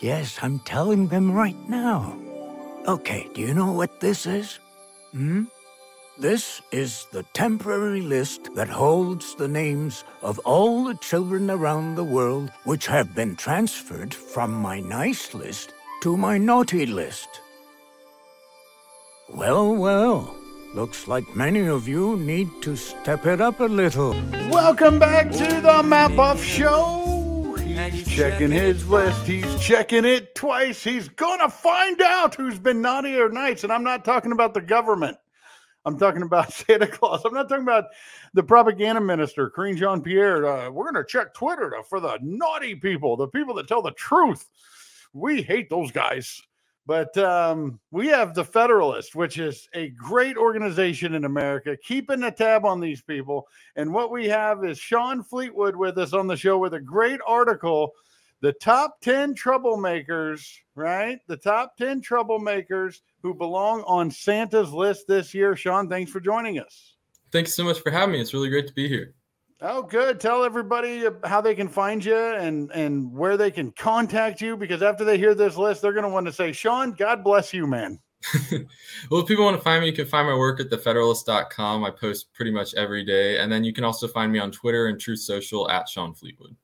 Yes, I'm telling them right now. Okay, do you know what this is? Hmm? This is the temporary list that holds the names of all the children around the world which have been transferred from my nice list to my naughty list. Well, well, looks like many of you need to step it up a little. Welcome back to the Matt Buff Show. He's checking his list. He's checking it twice. He's gonna find out who's been naughty or nice. And I'm not talking about the government. I'm talking about Santa Claus. I'm not talking about the propaganda minister, Karine Jean Pierre. Uh, we're gonna check Twitter to, for the naughty people, the people that tell the truth. We hate those guys. But um, we have the Federalist, which is a great organization in America, keeping a tab on these people. And what we have is Shawn Fleetwood with us on the show with a great article the top 10 troublemakers, right? The top 10 troublemakers who belong on Santa's list this year. Shawn, thanks for joining us. Thanks so much for having me. It's really great to be here. Oh, good. Tell everybody how they can find you and and where they can contact you because after they hear this list, they're going to want to say, Shawn, God bless you, man. well, if people want to find me, you can find my work at thefederalist.com. I post pretty much every day. And then you can also find me on Twitter and Truth Social at Shawn Fleetwood.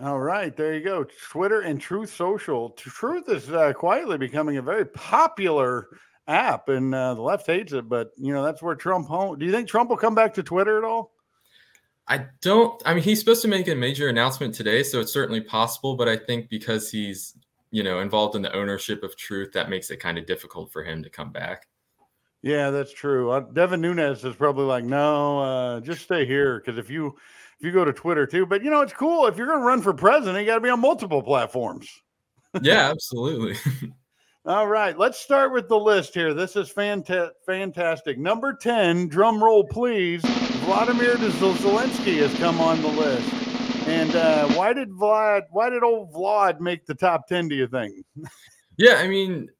All right, there you go. Twitter and Truth Social. Truth is uh, quietly becoming a very popular app, and uh, the left hates it. But you know that's where Trump home. Do you think Trump will come back to Twitter at all? I don't. I mean, he's supposed to make a major announcement today, so it's certainly possible. But I think because he's you know involved in the ownership of Truth, that makes it kind of difficult for him to come back. Yeah, that's true. Uh, Devin Nunes is probably like, no, uh, just stay here because if you if you go to Twitter too, but you know it's cool if you're going to run for president, you got to be on multiple platforms. yeah, absolutely. All right, let's start with the list here. This is fanta- fantastic. Number 10, drum roll please. Vladimir Zelensky has come on the list. And uh, why did Vlad, why did old Vlad make the top 10, do you think? yeah, I mean,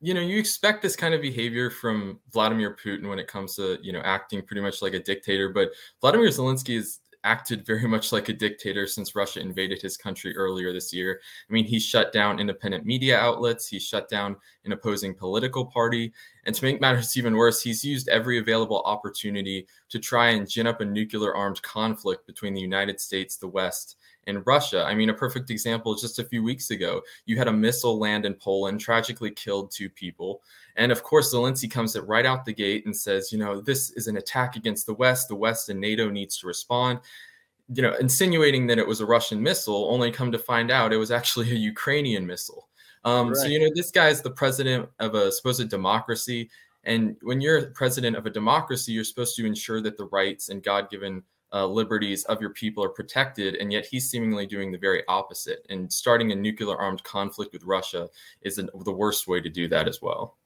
you know, you expect this kind of behavior from Vladimir Putin when it comes to, you know, acting pretty much like a dictator, but Vladimir Zelensky is acted very much like a dictator since Russia invaded his country earlier this year. I mean, he shut down independent media outlets, he shut down an opposing political party. And to make matters even worse, he's used every available opportunity to try and gin up a nuclear armed conflict between the United States, the West, and Russia. I mean, a perfect example just a few weeks ago, you had a missile land in Poland, tragically killed two people. And of course, Zelensky comes right out the gate and says, you know, this is an attack against the West. The West and NATO needs to respond. You know, insinuating that it was a Russian missile, only come to find out it was actually a Ukrainian missile. Um, right. So, you know, this guy is the president of a supposed democracy. And when you're president of a democracy, you're supposed to ensure that the rights and God given uh, liberties of your people are protected, and yet he's seemingly doing the very opposite. And starting a nuclear armed conflict with Russia is an, the worst way to do that as well.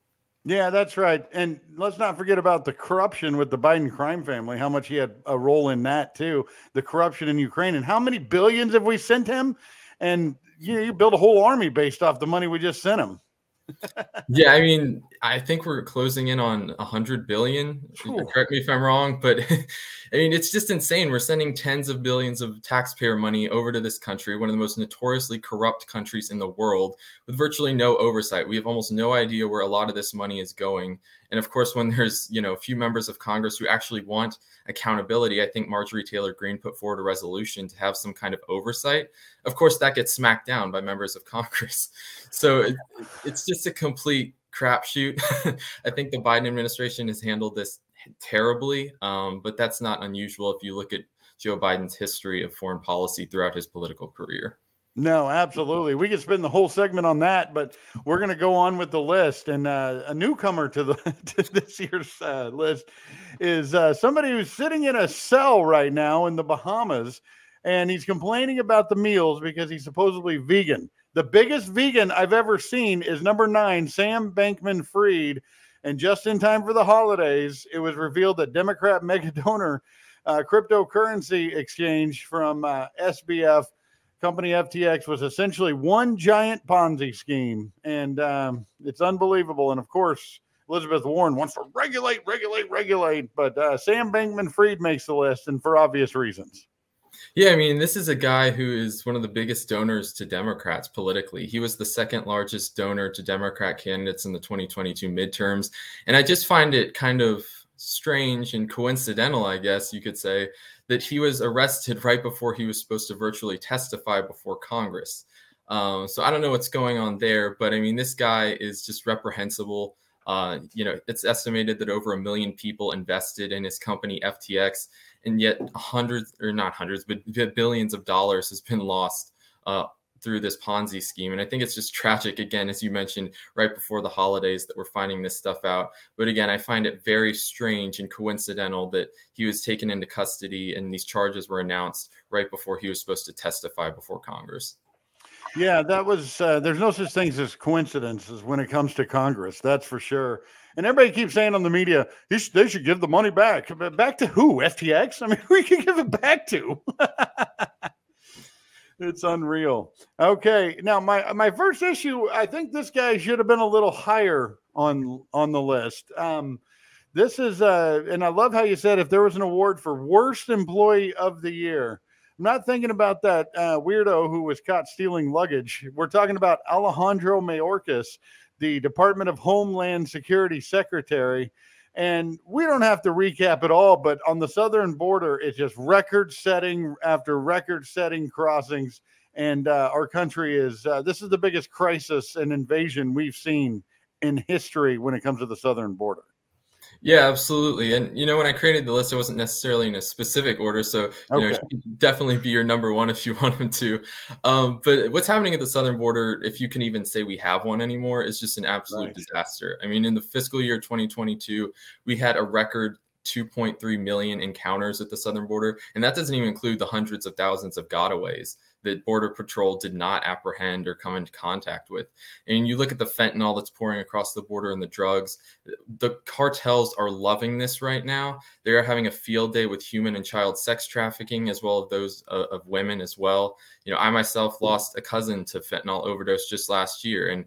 Yeah, that's right. And let's not forget about the corruption with the Biden crime family, how much he had a role in that too. The corruption in Ukraine and how many billions have we sent him? And you know, you build a whole army based off the money we just sent him. Yeah, I mean, I think we're closing in on a hundred billion. Correct me if I'm wrong, but I mean, it's just insane. We're sending tens of billions of taxpayer money over to this country, one of the most notoriously corrupt countries in the world, with virtually no oversight. We have almost no idea where a lot of this money is going. And of course, when there's you know a few members of Congress who actually want accountability, I think Marjorie Taylor Greene put forward a resolution to have some kind of oversight. Of course, that gets smacked down by members of Congress. So it, it's just a complete crapshoot. I think the Biden administration has handled this terribly, um, but that's not unusual if you look at Joe Biden's history of foreign policy throughout his political career. No, absolutely. We could spend the whole segment on that, but we're going to go on with the list. And uh, a newcomer to the to this year's uh, list is uh, somebody who's sitting in a cell right now in the Bahamas, and he's complaining about the meals because he's supposedly vegan. The biggest vegan I've ever seen is number nine, Sam Bankman-Fried. And just in time for the holidays, it was revealed that Democrat mega donor uh, cryptocurrency exchange from uh, SBF company FTX was essentially one giant Ponzi scheme, and um, it's unbelievable. And of course, Elizabeth Warren wants to regulate, regulate, regulate, but uh, Sam Bankman-Fried makes the list, and for obvious reasons. Yeah, I mean, this is a guy who is one of the biggest donors to Democrats politically. He was the second largest donor to Democrat candidates in the 2022 midterms. And I just find it kind of strange and coincidental, I guess you could say, that he was arrested right before he was supposed to virtually testify before Congress. Um, so I don't know what's going on there, but I mean, this guy is just reprehensible. Uh, you know, it's estimated that over a million people invested in his company FTX, and yet hundreds, or not hundreds, but billions of dollars has been lost uh, through this Ponzi scheme. And I think it's just tragic, again, as you mentioned, right before the holidays that we're finding this stuff out. But again, I find it very strange and coincidental that he was taken into custody and these charges were announced right before he was supposed to testify before Congress. Yeah, that was. Uh, there's no such things as coincidences when it comes to Congress. That's for sure. And everybody keeps saying on the media, they should give the money back. Back to who? FTX? I mean, who can give it back to? it's unreal. Okay, now my my first issue. I think this guy should have been a little higher on on the list. Um, this is, uh, and I love how you said if there was an award for worst employee of the year. I'm not thinking about that uh, weirdo who was caught stealing luggage. We're talking about Alejandro Mayorkas, the Department of Homeland Security Secretary. And we don't have to recap it all, but on the southern border, it's just record setting after record setting crossings. And uh, our country is, uh, this is the biggest crisis and invasion we've seen in history when it comes to the southern border. Yeah, absolutely. And you know, when I created the list, it wasn't necessarily in a specific order, so you okay. know, definitely be your number one if you want him to. Um, but what's happening at the southern border, if you can even say we have one anymore, is just an absolute right. disaster. I mean, in the fiscal year 2022, we had a record 2.3 million encounters at the southern border, and that doesn't even include the hundreds of thousands of gotaways that Border Patrol did not apprehend or come into contact with. And you look at the fentanyl that's pouring across the border and the drugs, the cartels are loving this right now. They are having a field day with human and child sex trafficking, as well as those uh, of women as well. You know, I myself lost a cousin to fentanyl overdose just last year, and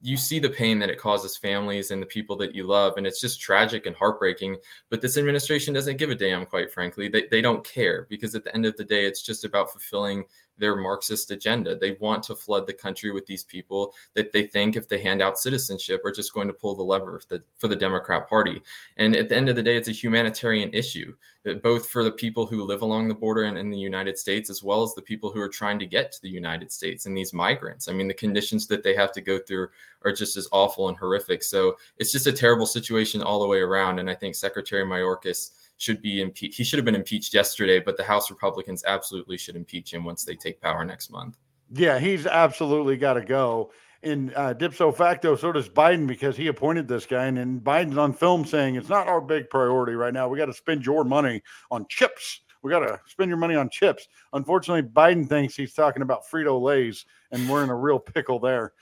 you see the pain that it causes families and the people that you love and it's just tragic and heartbreaking but this administration doesn't give a damn quite frankly they, they don't care because at the end of the day it's just about fulfilling their Marxist agenda. They want to flood the country with these people that they think, if they hand out citizenship, are just going to pull the lever for the, for the Democrat Party. And at the end of the day, it's a humanitarian issue, uh, both for the people who live along the border and in the United States, as well as the people who are trying to get to the United States and these migrants. I mean, the conditions that they have to go through are just as awful and horrific. So it's just a terrible situation all the way around. And I think Secretary Mayorkas should be impeached. He should have been impeached yesterday, but the House Republicans absolutely should impeach him once they take power next month. Yeah, he's absolutely got to go. And uh, dipso facto, so does Biden because he appointed this guy. And, and Biden's on film saying it's not our big priority right now. We got to spend your money on chips. We got to spend your money on chips. Unfortunately, Biden thinks he's talking about Frito Lay's, and we're in a real pickle there.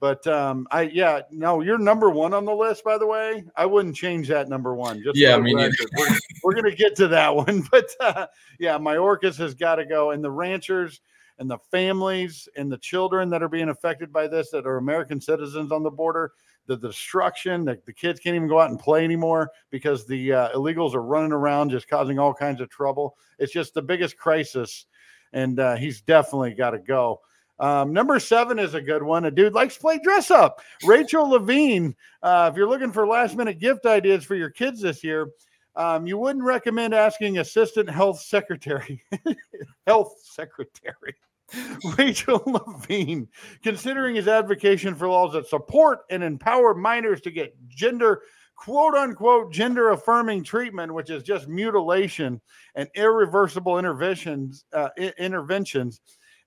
But um, I yeah, no, you're number one on the list. By the way, I wouldn't change that number one. Just yeah, I mean, we're, we're, gonna get to that one, but uh, yeah, orcas has got to go, and the ranchers and the families and the children that are being affected by this that are American citizens on the border. The, destruction, the, the kids can't even go out and play anymore because the uh, illegals are running around just causing all kinds of trouble. It's just the biggest crisis, and uh, he's definitely got to go. Um, number seven is a good one. A dude likes to play dress up. Rachel Levine. Uh, if you're looking for last minute gift ideas for your kids this year, um, you wouldn't recommend asking assistant health secretary, health secretary. Rachel Levine, considering his advocacy for laws that support and empower minors to get gender, quote unquote, gender affirming treatment, which is just mutilation and irreversible interventions, uh, interventions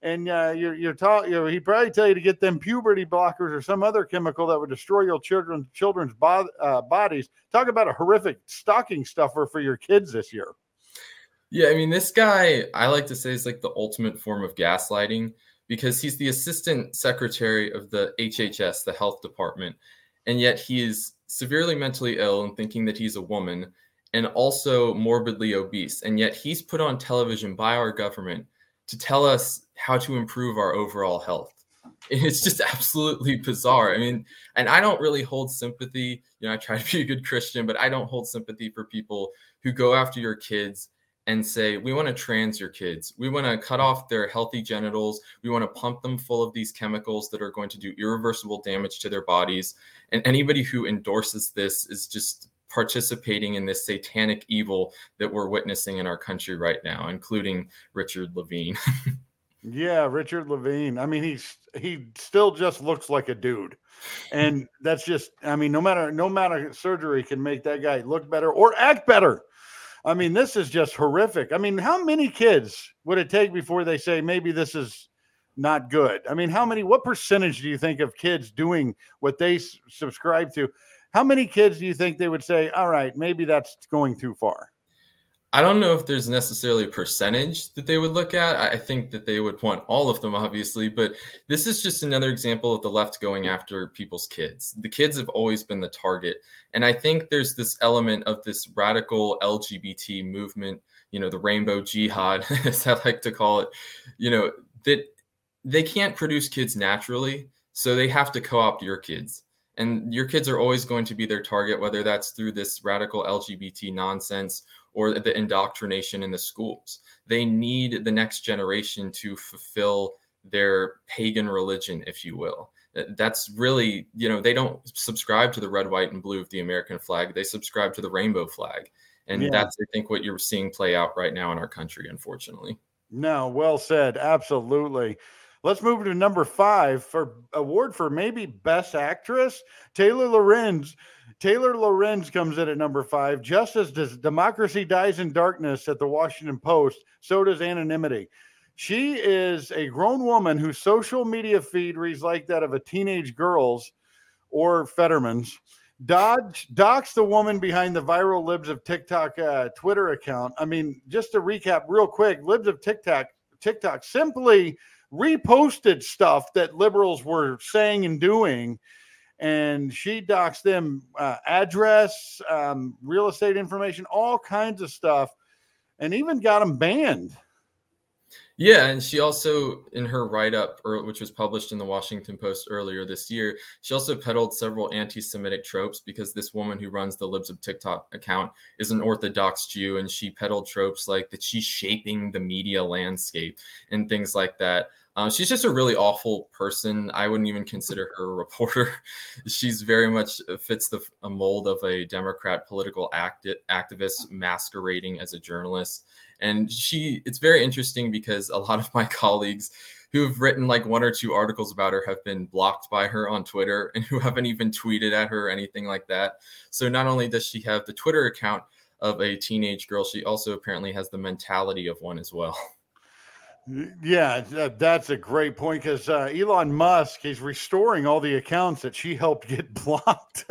and uh, you're, you're taught, you know, he'd probably tell you to get them puberty blockers or some other chemical that would destroy your children, children's bo- uh, bodies. Talk about a horrific stocking stuffer for your kids this year. Yeah, I mean, this guy, I like to say, is like the ultimate form of gaslighting because he's the assistant secretary of the HHS, the health department, and yet he is severely mentally ill and thinking that he's a woman and also morbidly obese. And yet he's put on television by our government to tell us how to improve our overall health. It's just absolutely bizarre. I mean, and I don't really hold sympathy. You know, I try to be a good Christian, but I don't hold sympathy for people who go after your kids and say, we want to trans your kids. We want to cut off their healthy genitals. We want to pump them full of these chemicals that are going to do irreversible damage to their bodies. And anybody who endorses this is just participating in this satanic evil that we're witnessing in our country right now, including Richard Levine. Yeah, Richard Levine. I mean, he's he still just looks like a dude. And that's just I mean, no matter no matter surgery can make that guy look better or act better. I mean, this is just horrific. I mean, how many kids would it take before they say maybe this is not good? I mean, how many what percentage do you think of kids doing what they subscribe to? How many kids do you think they would say, "All right, maybe that's going too far"? I don't know if there's necessarily a percentage that they would look at. I think that they would want all of them, obviously, but this is just another example of the left going after people's kids. The kids have always been the target. And I think there's this element of this radical LGBT movement, you know, the rainbow jihad, as I like to call it, you know, that they can't produce kids naturally. So they have to co opt your kids. And your kids are always going to be their target, whether that's through this radical LGBT nonsense or the indoctrination in the schools. They need the next generation to fulfill their pagan religion, if you will. That's really, you know, they don't subscribe to the red, white, and blue of the American flag. They subscribe to the rainbow flag. And Yeah. that's, I think, what you're seeing play out right now in our country, unfortunately. No, well said. Absolutely. Let's move to number five for award for maybe best actress. Taylor Lorenz. Taylor Lorenz comes in at number five. Just as does Democracy Dies in Darkness at the Washington Post, so does Anonymity. She is a grown woman whose social media feed reads like that of a teenage girl's or Fetterman's. Dodge docs the woman behind the viral Libs of TikTok uh, Twitter account. I mean, just to recap real quick, Libs of TikTok TikTok simply reposted stuff that liberals were saying and doing, and she docs them uh, address, um, real estate information, all kinds of stuff, and even got them banned. Yeah, and she also, in her write up, which was published in the Washington Post earlier this year, she also peddled several anti Semitic tropes because this woman who runs the Libs of TikTok account is an Orthodox Jew, and she peddled tropes like that she's shaping the media landscape and things like that. Um, she's just a really awful person. I wouldn't even consider her a reporter. she's very much uh, fits the mold of a Democrat political acti- activist masquerading as a journalist and she it's very interesting because a lot of my colleagues who've written like one or two articles about her have been blocked by her on Twitter and who haven't even tweeted at her or anything like that. So not only does she have the Twitter account of a teenage girl, she also apparently has the mentality of one as well. Yeah, that- that's a great point because uh, Elon Musk he's restoring all the accounts that she helped get blocked,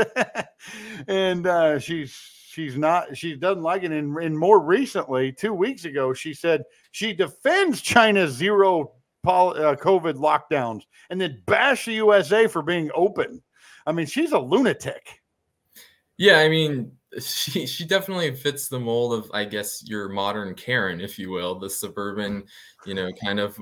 and uh, she's she's not she doesn't like it. And, and more recently, two weeks ago, she said she defends China's zero uh, COVID lockdowns and then bash the USA for being open. I mean, she's a lunatic. Yeah, I mean, she she definitely fits the mold of I guess your modern Karen, if you will, the suburban, you know, kind of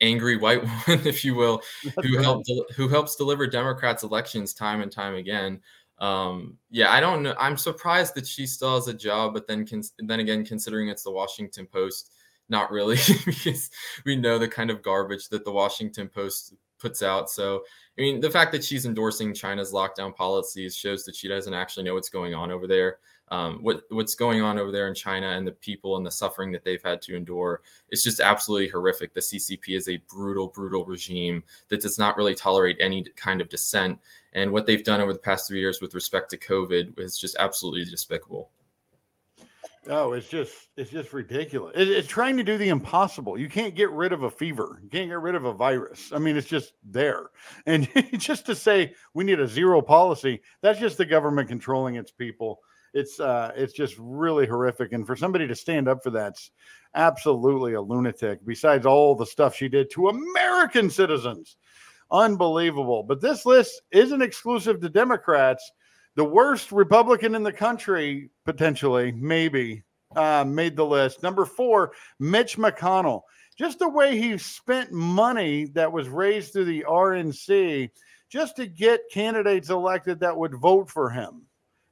angry white woman, if you will, who right. helped who helps deliver Democrats elections time and time again. Um, yeah, I don't know. I'm surprised that she still has a job, but then cons- then again, considering it's the Washington Post, not really, because we know the kind of garbage that the Washington Post puts out. So, I mean, the fact that she's endorsing China's lockdown policies shows that she doesn't actually know what's going on over there. Um, what what's going on over there in China and the people and the suffering that they've had to endure is just absolutely horrific. The CCP is a brutal, brutal regime that does not really tolerate any kind of dissent. And what they've done over the past three years with respect to COVID is just absolutely despicable. Oh, it's just it's just ridiculous. It- it's trying to do the impossible. You can't get rid of a fever. You can't get rid of a virus. I mean, it's just there. And just to say we need a zero policy, that's just the government controlling its people. It's uh it's just really horrific. And for somebody to stand up for that's absolutely a lunatic, besides all the stuff she did to American citizens. Unbelievable. But this list isn't exclusive to Democrats the worst Republican in the country, potentially, maybe, uh, made the list. Number four, Mitch McConnell. Just the way he spent money that was raised through the RNC just to get candidates elected that would vote for him,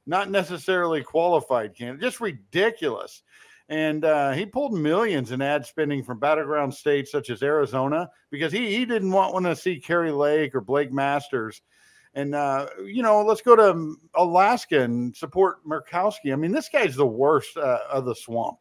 not necessarily qualified candidates. Just ridiculous. And uh, he pulled millions in ad spending from battleground states such as Arizona because he, he didn't want, want to see Kari Lake or Blake Masters. And, uh, you know, let's go to Alaska and support Murkowski. I mean, this guy's the worst uh, of the swamp.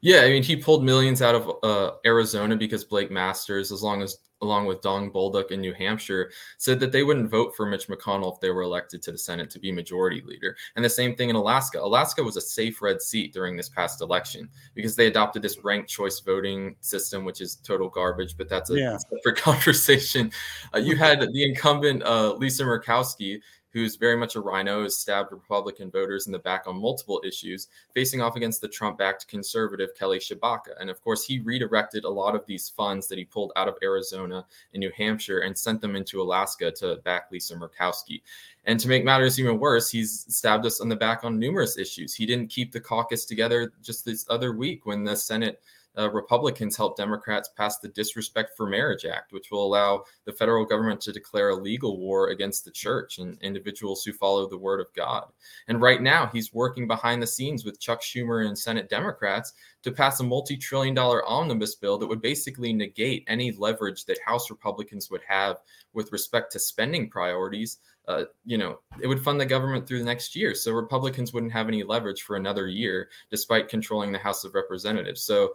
Yeah, I mean, he pulled millions out of uh, Arizona because Blake Masters, as long as along with Don Bolduc in New Hampshire, said that they wouldn't vote for Mitch McConnell if they were elected to the Senate to be majority leader. And the same thing in Alaska. Alaska was a safe red seat during this past election because they adopted this ranked choice voting system, which is total garbage. But that's a Yeah. separate conversation. Uh, you had the incumbent uh, Lisa Murkowski who's very much a rhino, has stabbed Republican voters in the back on multiple issues, facing off against the Trump backed conservative Kelly Tshibaka. And of course, he redirected a lot of these funds that he pulled out of Arizona and New Hampshire and sent them into Alaska to back Lisa Murkowski. And to make matters even worse, he's stabbed us on the back on numerous issues. He didn't keep the caucus together just this other week when the Senate uh, Republicans helped Democrats pass the Disrespect for Marriage Act, which will allow the federal government to declare a legal war against the church and individuals who follow the word of God. And right now, he's working behind the scenes with Chuck Schumer and Senate Democrats to pass a multi trillion dollar omnibus bill that would basically negate any leverage that House Republicans would have with respect to spending priorities. Uh, you know, it would fund the government through the next year. So Republicans wouldn't have any leverage for another year, despite controlling the House of Representatives. So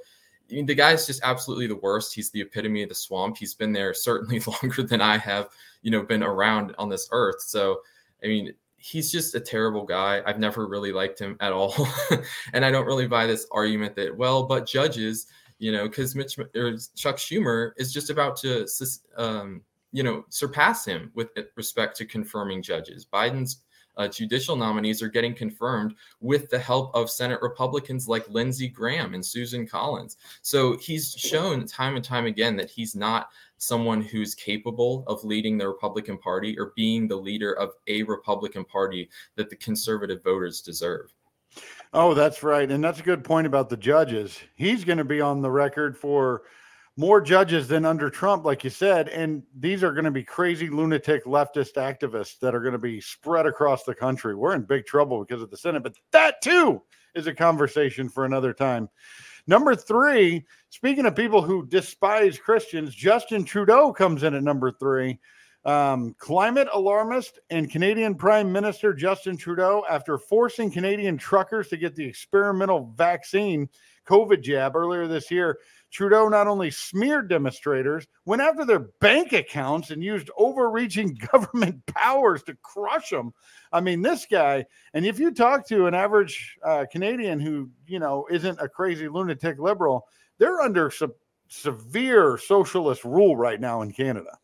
I mean, the guy's just absolutely the worst. He's the epitome of the swamp. He's been there certainly longer than I have, you know, been around on this earth. So, I mean, he's just a terrible guy. I've never really liked him at all. and I don't really buy this argument that, well, but judges, you know, because Mitch or Chuck Schumer is just about to, um, you know, surpass him with respect to confirming judges. Biden's uh, judicial nominees are getting confirmed with the help of Senate Republicans like Lindsey Graham and Susan Collins. So he's shown time and time again that he's not someone who's capable of leading the Republican Party or being the leader of a Republican Party that the conservative voters deserve. Oh, that's right. And that's a good point about the judges. He's going to be on the record for more judges than under Trump, like you said. And these are going to be crazy lunatic leftist activists that are going to be spread across the country. We're in big trouble because of the Senate, but that too is a conversation for another time. Number three, speaking of people who despise Christians, Justin Trudeau comes in at number three. Um, climate alarmist and Canadian Prime Minister Justin Trudeau, after forcing Canadian truckers to get the experimental vaccine COVID jab earlier this year, Trudeau not only smeared demonstrators, went after their bank accounts and used overreaching government powers to crush them. I mean, this guy, and if you talk to an average uh, Canadian who, you know, isn't a crazy lunatic liberal, they're under some severe socialist rule right now in Canada.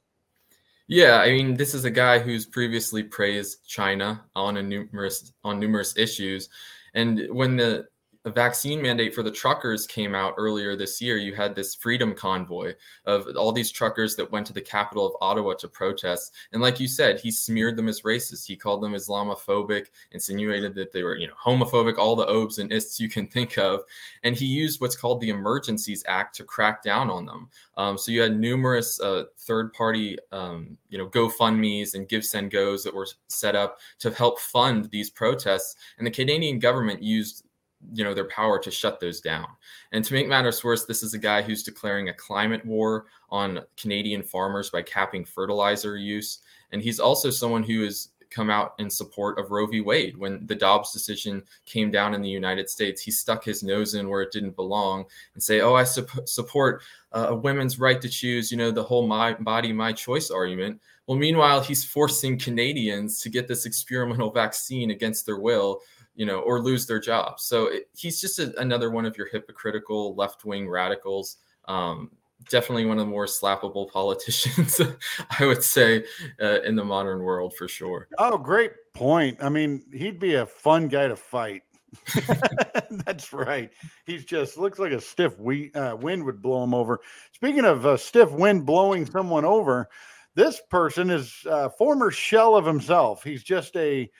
Yeah, I mean, this is a guy who's previously praised China on a numerous on numerous issues, and when the a vaccine mandate for the truckers came out earlier this year, you had this freedom convoy of all these truckers that went to the capital of Ottawa to protest. And like you said, he smeared them as racist. He called them Islamophobic, insinuated that they were, you know, homophobic, all the obes and ists you can think of. And he used what's called the Emergencies Act to crack down on them. Um, so you had numerous uh, third-party, um, you know, GoFundmes and GiveSendGos that were set up to help fund these protests. And the Canadian government used you know their power to shut those down. And to make matters worse this is a guy who's declaring a climate war on canadian farmers by capping fertilizer use. And he's also someone who has come out in support of roe v. Wade. When the dobbs decision came down in the united states he stuck his nose in where it didn't belong and say oh i su- support uh, a women's right to choose you know the whole my body my choice argument. Well meanwhile he's forcing canadians to get this experimental vaccine against their will you know, or lose their job. So it, he's just a, another one of your hypocritical left wing radicals. Um, definitely one of the more slappable politicians, I would say, uh, in the modern world for sure. Oh, great point. I mean, he'd be a fun guy to fight. That's right. He's just looks like a stiff we, uh, wind would blow him over. Speaking of a stiff wind blowing someone over, this person is a former shell of himself. He's just a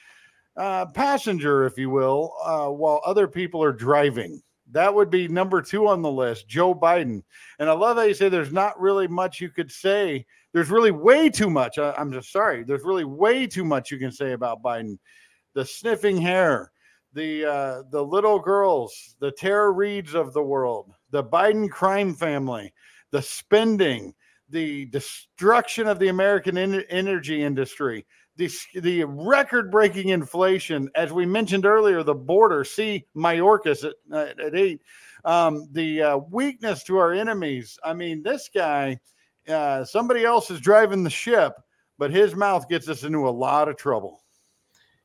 uh, passenger, if you will, uh, while other people are driving. That would be number two on the list, Joe Biden. And I love how you say there's not really much you could say. There's really way too much. I, I'm just sorry. There's really way too much you can say about Biden. The sniffing hair, the uh, the little girls, the Tara Reades of the world, the Biden crime family, the spending, the destruction of the American en- energy industry, the, the record breaking inflation, as we mentioned earlier, the border, see Mayorkas at, at eight, um, the uh, weakness to our enemies. I mean, this guy, uh, somebody else is driving the ship, but his mouth gets us into a lot of trouble.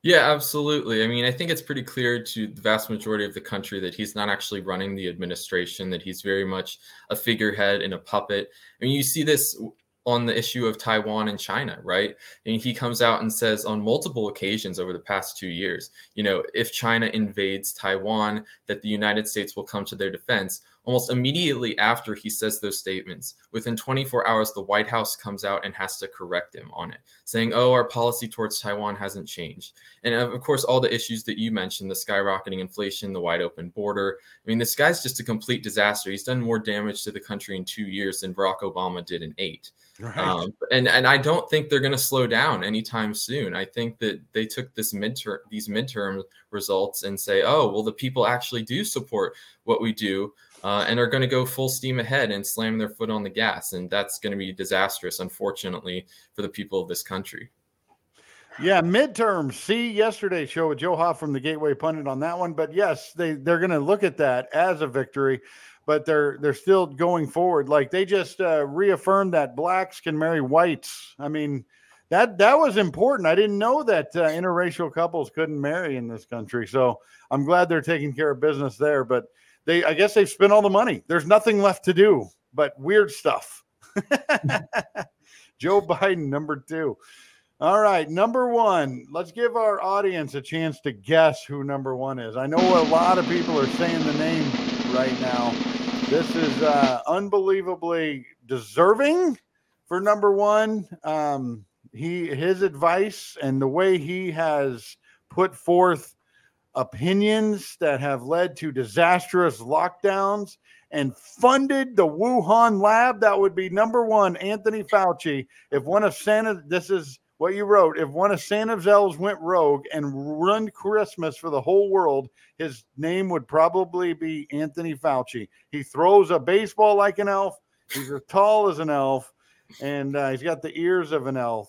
Yeah, absolutely. I mean, I think it's pretty clear to the vast majority of the country that he's not actually running the administration, that he's very much a figurehead and a puppet. I mean, you see this on the issue of Taiwan and China, right? And he comes out and says on multiple occasions over the past two years, you know, if China invades Taiwan, that the United States will come to their defense. Almost immediately after he says those statements, within 24 hours, the White House comes out and has to correct him on it, saying, oh, our policy towards Taiwan hasn't changed. And of course, all the issues that you mentioned the skyrocketing inflation, the wide open border. I mean, this guy's just a complete disaster. He's done more damage to the country in two years than Barack Obama did in eight. Right. Um, and and I don't think they're going to slow down anytime soon. I think that they took this midterm these midterm results and say, oh well, the people actually do support what we do uh, and are going to go full steam ahead and slam their foot on the gas, and that's going to be disastrous, unfortunately, for the people of this country. Yeah, midterm. See yesterday's show with Joe Hoft from the Gateway Pundit on that one. But yes, they they're going to look at that as a victory but they're they're still going forward. Like they just uh, reaffirmed that blacks can marry whites. I mean, that that was important. I didn't know that uh, interracial couples couldn't marry in this country. So I'm glad they're taking care of business there. But they, I guess they've spent all the money. There's nothing left to do but weird stuff. Joe Biden, number two. All right, number one. Let's give our audience a chance to guess who number one is. I know a lot of people are saying the name right now. This is uh, unbelievably deserving for number one. Um, he his advice and the way he has put forth opinions that have led to disastrous lockdowns and funded the Wuhan lab. That would be number one, Anthony Fauci. If one of Santa, this is what you wrote. If one of Santa's elves went rogue and ruined Christmas for the whole world, his name would probably be Anthony Fauci. He throws a baseball like an elf. He's as tall as an elf, and uh, he's got the ears of an elf.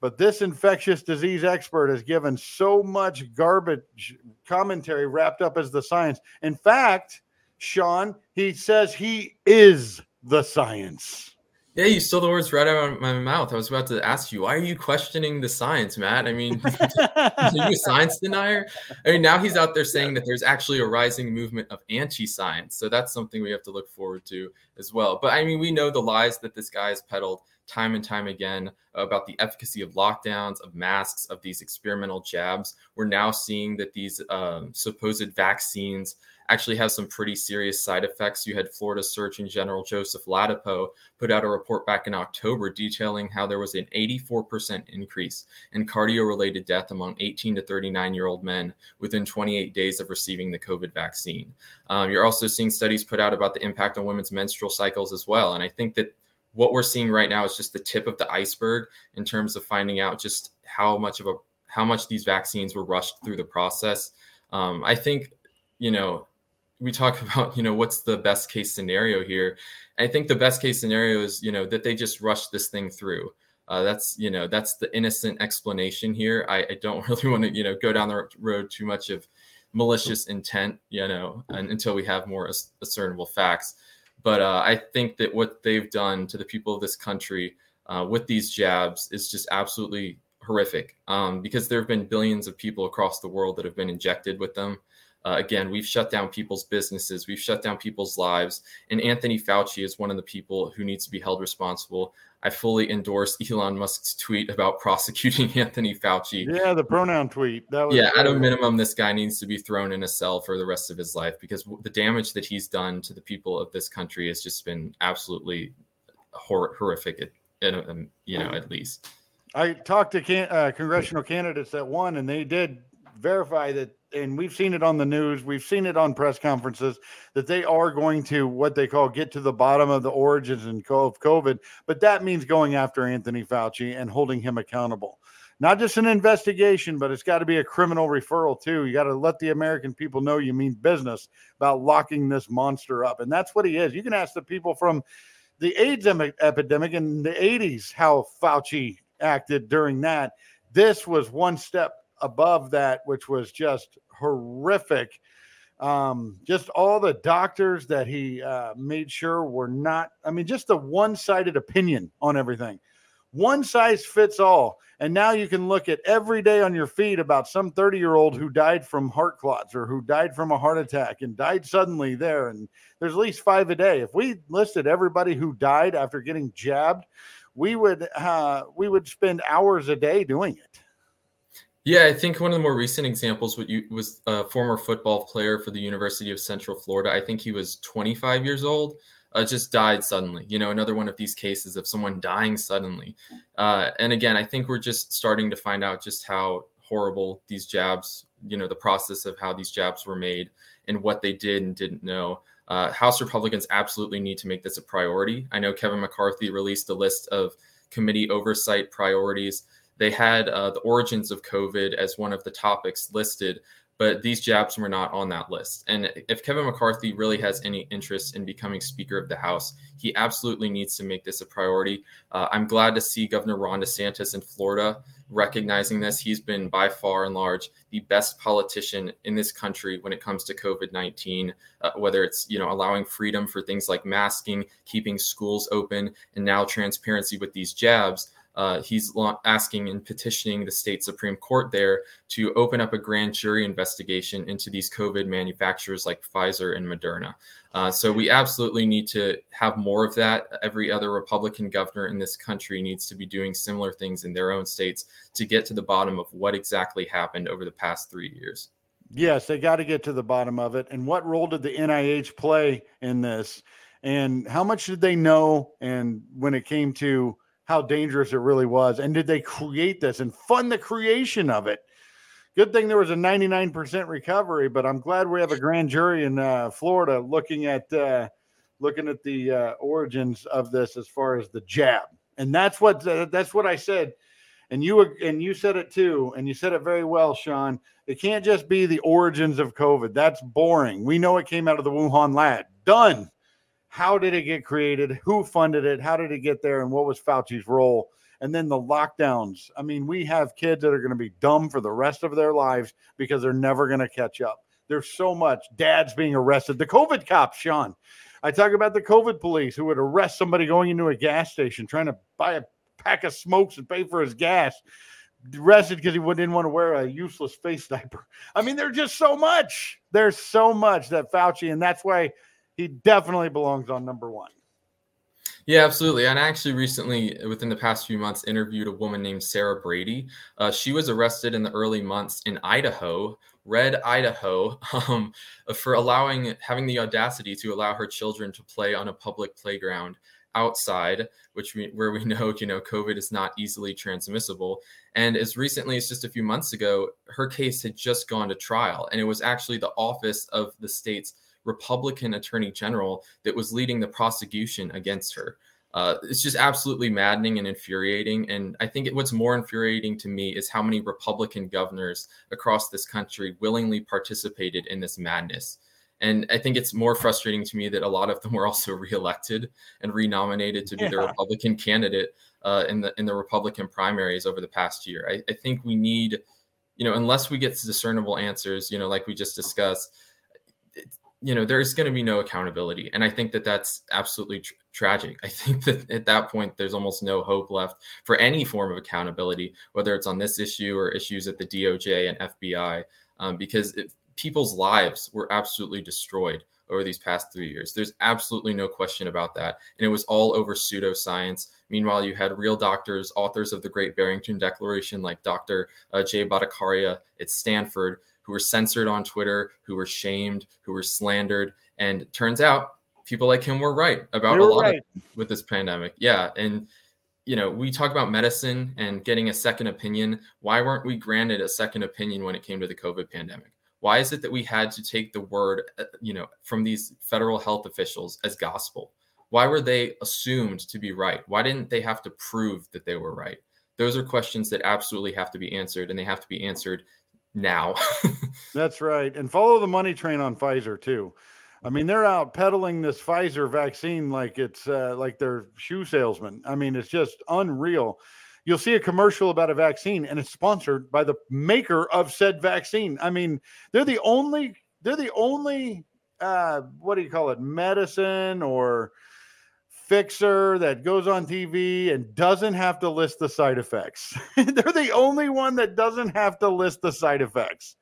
But this infectious disease expert has given so much garbage commentary wrapped up as the science. In fact, Shawn, he says he is the science. Yeah, you stole the words right out of my mouth. I was about to ask you, why are you questioning the science, Matt? I mean, are you a science denier? I mean, now he's out there saying that there's actually a rising movement of anti-science. So that's something we have to look forward to as well. But I mean, we know the lies that this guy has peddled time and time again about the efficacy of lockdowns, of masks, of these experimental jabs. We're now seeing that these um, supposed vaccines actually have some pretty serious side effects. You had Florida Surgeon General Joseph Ladapo put out a report back in October detailing how there was an 84% increase in cardio related death among 18 to 39 year old men within 28 days of receiving the COVID vaccine. Um, you're also seeing studies put out about the impact on women's menstrual cycles as well. And I think that what we're seeing right now is just the tip of the iceberg in terms of finding out just how much of a how much these vaccines were rushed through the process. Um, I think, you know, we talk about you know what's the best case scenario here. I think the best case scenario is you know that they just rush this thing through. Uh, that's you know that's the innocent explanation here. I, I don't really want to you know go down the road too much of malicious intent you know until we have more discernible facts but uh, i think that what they've done to the people of this country uh, with these jabs is just absolutely horrific. Um, because there have been billions of people across the world that have been injected with them uh, again, we've shut down people's businesses, we've shut down people's lives, and Anthony Fauci is one of the people who needs to be held responsible. I fully endorse Elon Musk's tweet about prosecuting Anthony Fauci. Yeah, the pronoun tweet. That was yeah, at a minimum, this guy needs to be thrown in a cell for the rest of his life because the damage that he's done to the people of this country has just been absolutely hor- horrific. At, at, um, you know, at least. I talked to can, uh, congressional candidates that won, and they did verify that, and we've seen it on the news, we've seen it on press conferences, that they are going to what they call get to the bottom of the origins and of COVID. But that means going after Anthony Fauci and holding him accountable. Not just an investigation, but it's got to be a criminal referral too. You got to let the American people know you mean business about locking this monster up. And that's what he is. You can ask the people from the AIDS epidemic in the 80s how Fauci acted during that. This was one step above that, which was just horrific. Um, just all the doctors that he uh, made sure were not, I mean, just the one sided opinion on everything. One size fits all. And now you can look at every day on your feed about some 30 year old who died from heart clots or who died from a heart attack and died suddenly there. And there's at least five a day. If we listed everybody who died after getting jabbed, we would uh, we would spend hours a day doing it. Yeah, I think one of the more recent examples was a former football player for the University of Central Florida. I think he was 25 years old, uh, just died suddenly. You know, another one of these cases of someone dying suddenly. Uh, and again, I think we're just starting to find out just how horrible these jabs, you know, the process of how these jabs were made and what they did and didn't know. Uh, House Republicans absolutely need to make this a priority. I know Kevin McCarthy released a list of committee oversight priorities they had uh, the origins of COVID as one of the topics listed, but these jabs were not on that list. And if Kevin McCarthy really has any interest in becoming Speaker of the House, he absolutely needs to make this a priority. Uh, I'm glad to see Governor Ron DeSantis in Florida recognizing this. He's been by far and large the best politician in this country when it comes to COVID-19, uh, whether it's you know allowing freedom for things like masking, keeping schools open, and now transparency with these jabs uh, he's asking and petitioning the state Supreme Court there to open up a grand jury investigation into these COVID manufacturers like Pfizer and Moderna. Uh, so we absolutely need to have more of that. Every other Republican governor in this country needs to be doing similar things in their own states to get to the bottom of what exactly happened over the past three years. Yes, they got to get to the bottom of it. And what role did the NIH play in this? And how much did they know? And when it came to how dangerous it really was. And did they create this and fund the creation of it? Good thing there was a 99% recovery, but I'm glad we have a grand jury in uh, Florida looking at uh, looking at the uh, origins of this as far as the jab. And that's what uh, that's what I said. And you and you said it too, and you said it very well, Shawn. It can't just be the origins of COVID. That's boring. We know it came out of the Wuhan lab. Done how did it get created? Who funded it? How did it get there? And what was Fauci's role? And then the lockdowns. I mean, we have kids that are going to be dumb for the rest of their lives because they're never going to catch up. There's so much. Dads being arrested. The COVID cops, Shawn. I talk about the COVID police who would arrest somebody going into a gas station trying to buy a pack of smokes and pay for his gas. Arrested because he didn't want to wear a useless face diaper. I mean, there's just so much. There's so much that Fauci, and that's why he definitely belongs on number one. Yeah, absolutely. And I actually recently, within the past few months, interviewed a woman named Sara Brady. Uh, she was arrested in the early months in Idaho, Red Idaho, um, for allowing, having the audacity to allow her children to play on a public playground outside, which we, where we know, you know, COVID is not easily transmissible. And as recently as just a few months ago, her case had just gone to trial, and it was actually the office of the state's Republican attorney general that was leading the prosecution against her. Uh, it's just absolutely maddening and infuriating. And I think it, what's more infuriating to me is how many Republican governors across this country willingly participated in this madness. And I think it's more frustrating to me that a lot of them were also reelected and renominated to be yeah. the Republican candidate uh, in the in the Republican primaries over the past year. I, I think we need, you know, unless we get discernible answers, you know, like we just discussed, you know there's going to be no accountability and i think that that's absolutely tr- tragic. I think that at that point there's almost no hope left for any form of accountability whether it's on this issue or issues at the doj and fbi um, because it, people's lives were absolutely destroyed over these past three years. There's absolutely no question about that and it was all over pseudoscience meanwhile you had real doctors authors of the great barrington declaration like dr uh, jay bhattacharya at stanford who were censored on Twitter, who were shamed, who were slandered. And turns out people like him were right about a lot right. of, with this pandemic. Yeah. And you know, we talk about medicine and getting a second opinion. Why weren't we granted a second opinion when it came to the COVID pandemic? Why is it that we had to take the word, uh, you know, from these federal health officials as gospel? Why were they assumed to be right? Why didn't they have to prove that they were right? Those are questions that absolutely have to be answered, and they have to be answered now. That's right. And follow the money train on Pfizer too. I mean, they're out peddling this Pfizer vaccine like it's uh, like they're shoe salesmen. I mean, it's just unreal. You'll see a commercial about a vaccine, and it's sponsored by the maker of said vaccine. I mean, they're the only they're the only uh, what do you call it, medicine or fixer that goes on TV and doesn't have to list the side effects. they're the only one that doesn't have to list the side effects.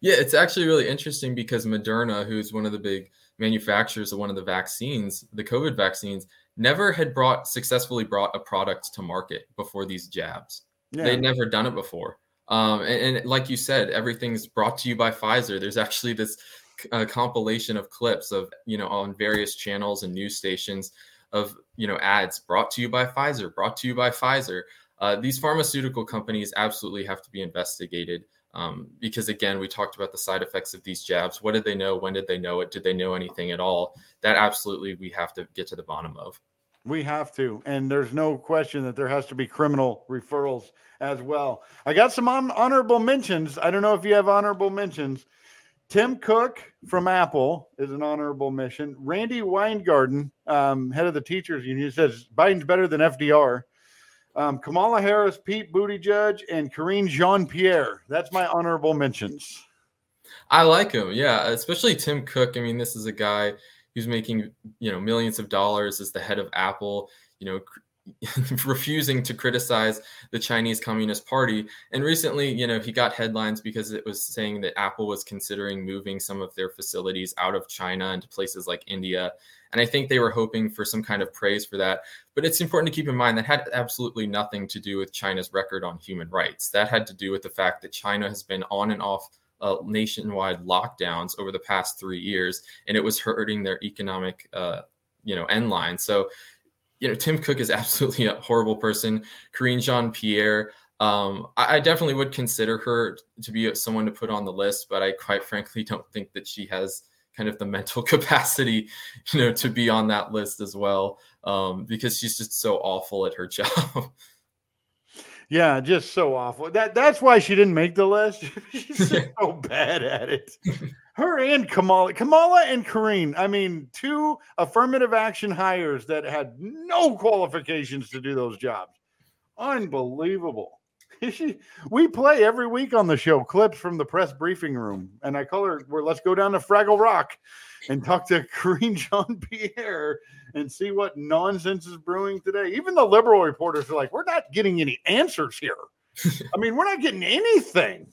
Yeah, it's actually really interesting because Moderna, who's one of the big manufacturers of one of the vaccines, the COVID vaccines, never had brought successfully brought a product to market before these jabs. Yeah. They'd never done it before. Um, and, and, like you said, everything's brought to you by Pfizer. There's actually this uh, compilation of clips of you know on various channels and news stations of you know ads brought to you by Pfizer, brought to you by Pfizer. Uh, these pharmaceutical companies absolutely have to be investigated. Um, because again, we talked about the side effects of these jabs. What did they know? When did they know it? Did they know anything at all? That absolutely we have to get to the bottom of. We have to, and there's no question that there has to be criminal referrals as well. I got some honorable mentions. I don't know if you have honorable mentions. Tim Cook from Apple is an honorable mention. Randi Weingarten, um, head of the teachers union, says Biden's better than FDR. Um, Kamala Harris, Pete Buttigieg, and Karine Jean Pierre. That's my honorable mentions. I like him, yeah, especially Tim Cook. I mean, this is a guy who's making you know millions of dollars as the head of Apple. You know, refusing to criticize the Chinese Communist Party. And recently, you know, he got headlines because it was saying that Apple was considering moving some of their facilities out of China into places like India. And I think they were hoping for some kind of praise for that. But it's important to keep in mind that had absolutely nothing to do with China's record on human rights. That had to do with the fact that China has been on and off uh, nationwide lockdowns over the past three years, and it was hurting their economic, uh, you know, end line. So you know, Tim Cook is absolutely a horrible person. Karine Jean Pierre, um, I, I, definitely would consider her to be someone to put on the list, but I quite frankly don't think that she has kind of the mental capacity, you know, to be on that list as well, um, because she's just so awful at her job. Yeah, just so awful. That that's why she didn't make the list. She's so bad at it. Her and Kamala, Kamala and Karine. I mean, two affirmative action hires that had no qualifications to do those jobs. Unbelievable. we play every week on the show clips from the press briefing room, and I call her. Where let's go down to Fraggle Rock and talk to Karine Jean Pierre and see what nonsense is brewing today. Even the liberal reporters are like, we're not getting any answers here. I mean, we're not getting anything.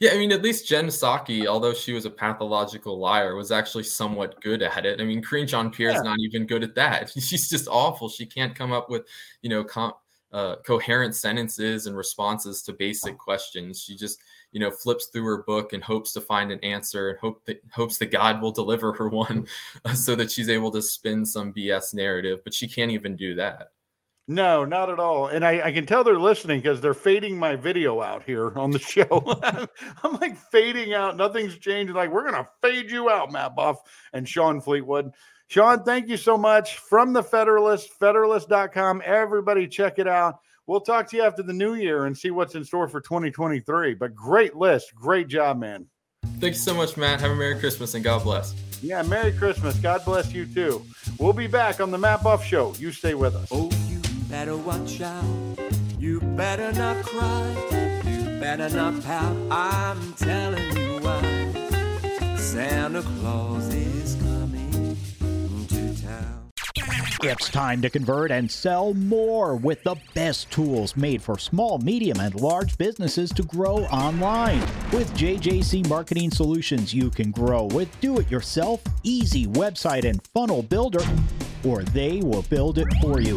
Yeah, I mean, at least Jen Psaki, although she was a pathological liar, was actually somewhat good at it. I mean, Karine Jean Pierre is yeah. not even good at that. She's just awful. She can't come up with, you know, com- uh, coherent sentences and responses to basic questions. She just you know flips through her book and hopes to find an answer and hope that hopes that God will deliver her one so that she's able to spin some BS narrative, but she can't even do that. No, not at all. And I, I can tell they're listening because they're fading my video out here on the show. I'm like fading out. Nothing's changed. Like, we're going to fade you out, Matt Buff and Shawn Fleetwood. Shawn, thank you so much. From the Federalist, federalist.com. Everybody check it out. We'll talk to you after the new year and see what's in store for 2023. But great list. Great job, man. Thank you so much, Matt. Have a Merry Christmas and God bless. Yeah, Merry Christmas. God bless you too. We'll be back on the Matt Buff Show. You stay with us. Oh, you better watch out. You better not cry. You better not pout. I'm telling you why. Santa Claus is coming to town. It's time to convert and sell more with the best tools made for small, medium, and large businesses to grow online. With JJC Marketing Solutions, you can grow with do it yourself, easy website and funnel builder, or they will build it for you.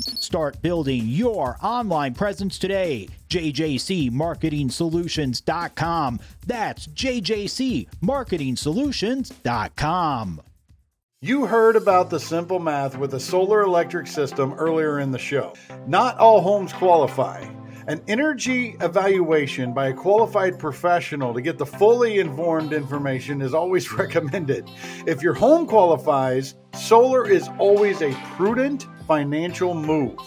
Start building your online presence today. JJCMarketingSolutions.com. That's JJCMarketingSolutions.com. You heard about the simple math with a solar electric system earlier in the show. Not all homes qualify. An energy evaluation by a qualified professional to get the fully informed information is always recommended. If your home qualifies, solar is always a prudent financial move.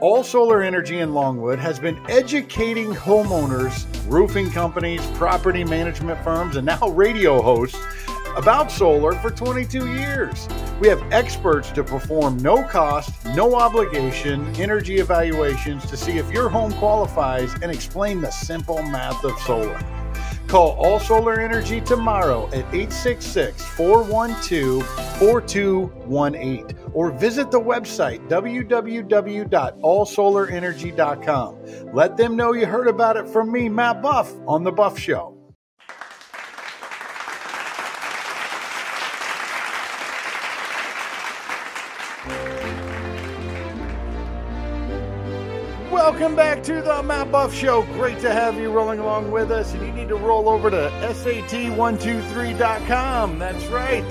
All Solar Energy in Longwood has been educating homeowners, roofing companies, property management firms, and now radio hosts about solar for 22 years. We have experts to perform no cost, no obligation energy evaluations to see if your home qualifies and explain the simple math of solar. Call All Solar Energy tomorrow at 866 412 4218 or visit the website www.allsolarenergy.com. Let them know you heard about it from me, Matt Buff, on The Buff Show. Welcome back to the Matt Buff Show. Great to have you rolling along with us. And you need to roll over to SAT123.com. That's right.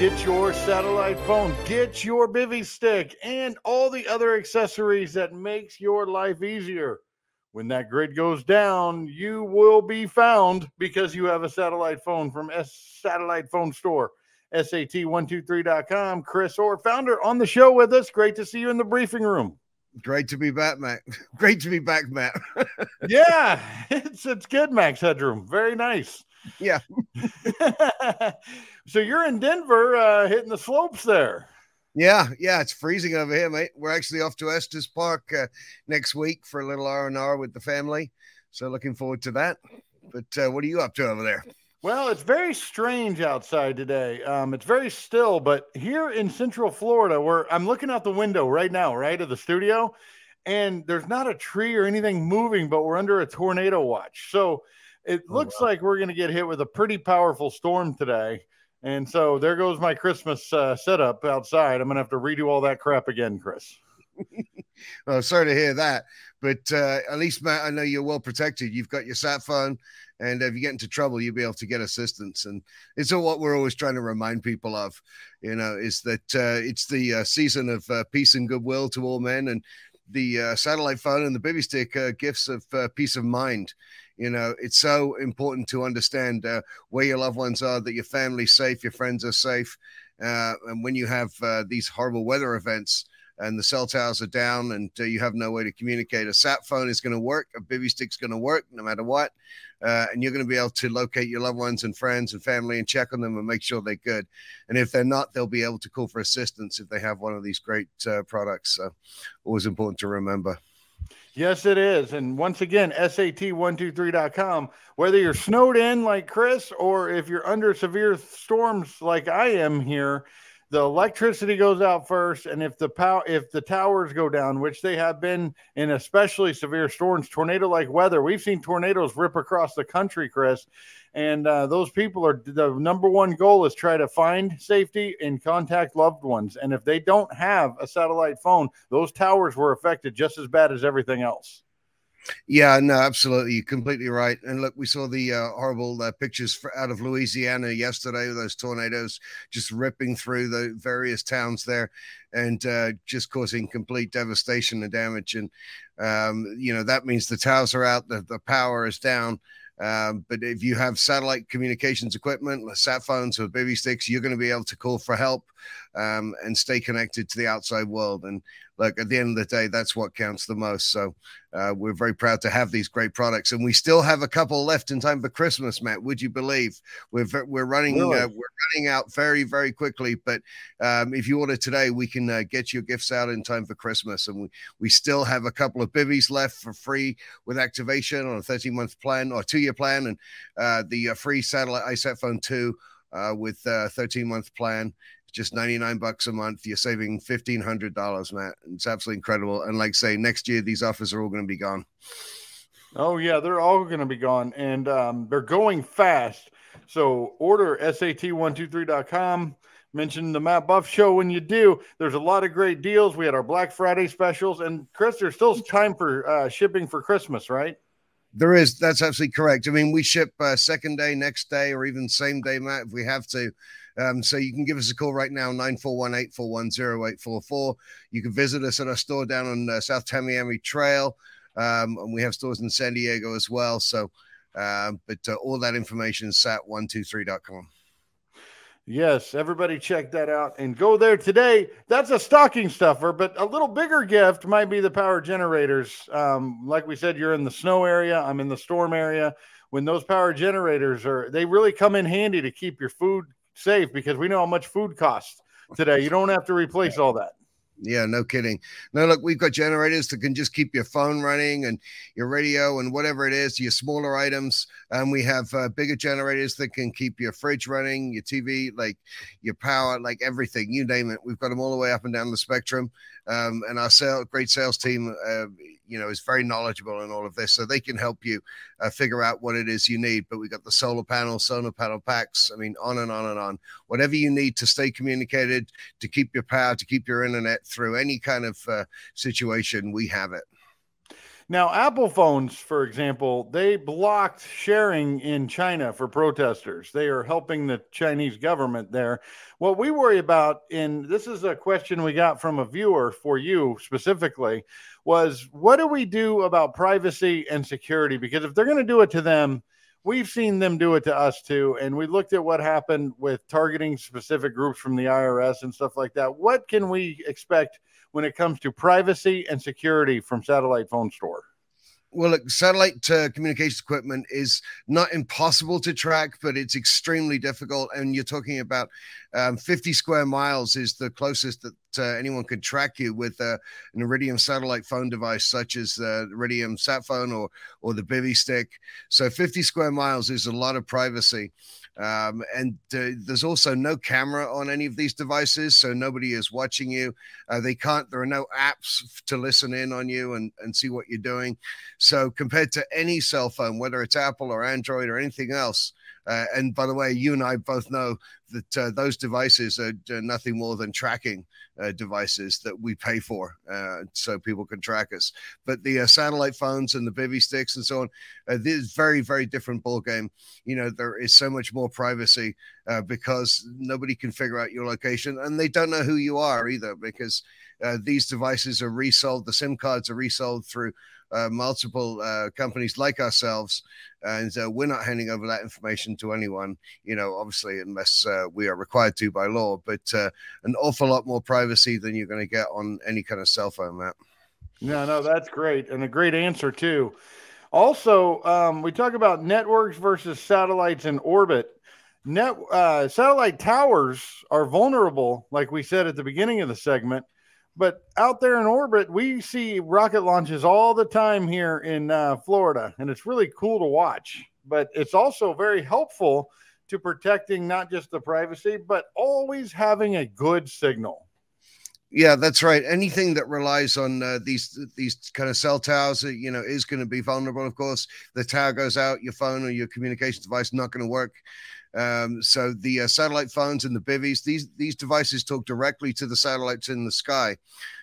Get your satellite phone, get your bivy stick, and all the other accessories that makes your life easier. When that grid goes down, you will be found because you have a satellite phone from S Satellite Phone Store. SAT123.com. Chris Hoar, founder, on the show with us. Great to see you in the briefing room. Great to be back, Matt. Great to be back, Matt. yeah, it's it's good, Max Headroom. Very nice. yeah. so you're in Denver, uh, hitting the slopes there. Yeah, yeah, it's freezing over here, mate. We're actually off to Estes Park uh, next week for a little R and R with the family. So looking forward to that. But uh, what are you up to over there? Well, it's very strange outside today. Um, it's very still, but here in Central Florida, where I'm looking out the window right now, right of the studio, and there's not a tree or anything moving, but we're under a tornado watch. So it Oh, looks wow. like we're going to get hit with a pretty powerful storm today. And so there goes my Christmas uh, setup outside. I'm going to have to redo all that crap again, Chris. Oh, sorry to hear that. But uh, at least, Matt, I know you're well protected. You've got your sat phone, and if you get into trouble, you'll be able to get assistance. And it's all what we're always trying to remind people of, you know, is that uh, it's the uh, season of uh, peace and goodwill to all men. And the uh, satellite phone and the bivy stick uh, gifts of peace of mind. You know, it's so important to understand where your loved ones are, that your family's safe, your friends are safe. And when you have these horrible weather events, and the cell towers are down and uh, you have no way to communicate. A sat phone is going to work, a bivy stick's going to work no matter what. Uh, and you're going to be able to locate your loved ones and friends and family and check on them and make sure they're good. And if they're not, they'll be able to call for assistance if they have one of these great uh, products. So, always important to remember. Yes, it is. And once again, SAT123.com. Whether you're snowed in like Chris or if you're under severe storms like I am here, the electricity goes out first. And if the power if the towers go down, which they have been in especially severe storms, tornado like weather, we've seen tornadoes rip across the country, Chris. And uh, those people are the number one goal is try to find safety and contact loved ones. And if they don't have a satellite phone, those towers were affected just as bad as everything else. Yeah, no, absolutely. You're completely right. And look, we saw the uh, horrible uh, pictures for, out of Louisiana yesterday, with those tornadoes just ripping through the various towns there and uh, just causing complete devastation and damage. And, um, you know, that means the towers are out, the, the power is down. Um, but if you have satellite communications equipment, like sat phones or bivy sticks, you're going to be able to call for help um, and stay connected to the outside world. And look, at the end of the day, that's what counts the most. So uh, we're very proud to have these great products, and we still have a couple left in time for Christmas. Matt, would you believe we're we're running Really? uh, we're running out very very quickly? But um, if you order today, we can uh, get your gifts out in time for Christmas, and we we still have a couple of bivvies left for free with activation on a 13 month plan or two year plan, and uh, the uh, free satellite iSat phone two uh, with a 13 month plan. Just 99 bucks a month. You're saving $1,500, Matt. It's absolutely incredible. And like say, next year, these offers are all going to be gone. Oh yeah, they're all going to be gone, and um, they're going fast. So order sat123.com. Mention the Matt Buff Show when you do. There's a lot of great deals. We had our Black Friday specials, and Chris, there's still time for uh, shipping for Christmas, right? There is. That's absolutely correct. I mean, we ship uh, second day, next day, or even same day, Matt, if we have to. Um, so you can give us a call right now, 941-841-0844. You can visit us at our store down on uh, South Tamiami Trail. Um, and we have stores in San Diego as well. So, um, but uh, all that information is sat123.com. Yes, everybody check that out and go there today. That's a stocking stuffer, but a little bigger gift might be the power generators. Um, like we said, you're in the snow area, I'm in the storm area. When those power generators are, they really come in handy to keep your food safe because we know how much food costs today. You don't have to replace all that. Yeah, no kidding. No, look, we've got generators that can just keep your phone running and your radio and whatever it is, your smaller items. And we have uh, bigger generators that can keep your fridge running, your TV, like your power, like everything, you name it. We've got them all the way up and down the spectrum. Um, and our sale, great sales team, uh, you know, is very knowledgeable in all of this, so they can help you uh, figure out what it is you need. But we got the solar panel, solar panel packs. I mean, on and on and on. Whatever you need to stay communicated, to keep your power, to keep your internet through any kind of uh, situation, we have it. Now, Apple phones, for example, they blocked sharing in China for protesters. They are helping the Chinese government there. What we worry about, and this is a question we got from a viewer for you specifically, was what do we do about privacy and security? Because if they're going to do it to them, we've seen them do it to us too. And we looked at what happened with targeting specific groups from the IRS and stuff like that. What can we expect when it comes to privacy and security from satellite phone store? Well, look, satellite uh, communications equipment is not impossible to track, but it's extremely difficult. And you're talking about um, 50 square miles is the closest that uh, anyone could track you with uh, an Iridium satellite phone device, such as the Iridium sat phone or or the Bivy stick. So 50 square miles is a lot of privacy. Um, and uh, there's also no camera on any of these devices, so nobody is watching you. Uh, they can't. There are no apps to listen in on you and and see what you're doing. So compared to any cell phone, whether it's Apple or Android or anything else, uh, and by the way, you and I both know that uh, those devices are nothing more than tracking uh, devices that we pay for, uh, so people can track us. But the uh, satellite phones and the bivy sticks and so on, uh, this is very, very different ball game. You know, there is so much more privacy uh, because nobody can figure out your location, and they don't know who you are either because these devices are resold. The SIM cards are resold through uh, multiple uh, companies like ourselves, and uh, we're not handing over that information to anyone. You know, obviously, unless uh, we are required to by law. But uh, an awful lot more privacy than you're going to get on any kind of cell phone, Matt. No, no, that's great and a great answer too. Also, um, we talk about networks versus satellites in orbit. Net uh, satellite towers are vulnerable, like we said at the beginning of the segment. But out there in orbit, we see rocket launches all the time here in uh, Florida, and it's really cool to watch. But it's also very helpful to protecting not just the privacy, but always having a good signal. Yeah, that's right. Anything that relies on uh, these these kind of cell towers, uh, you know, is going to be vulnerable. Of course, the tower goes out, your phone or your communication device not going to work. Um, so the uh, satellite phones and the bivvies, these these devices talk directly to the satellites in the sky,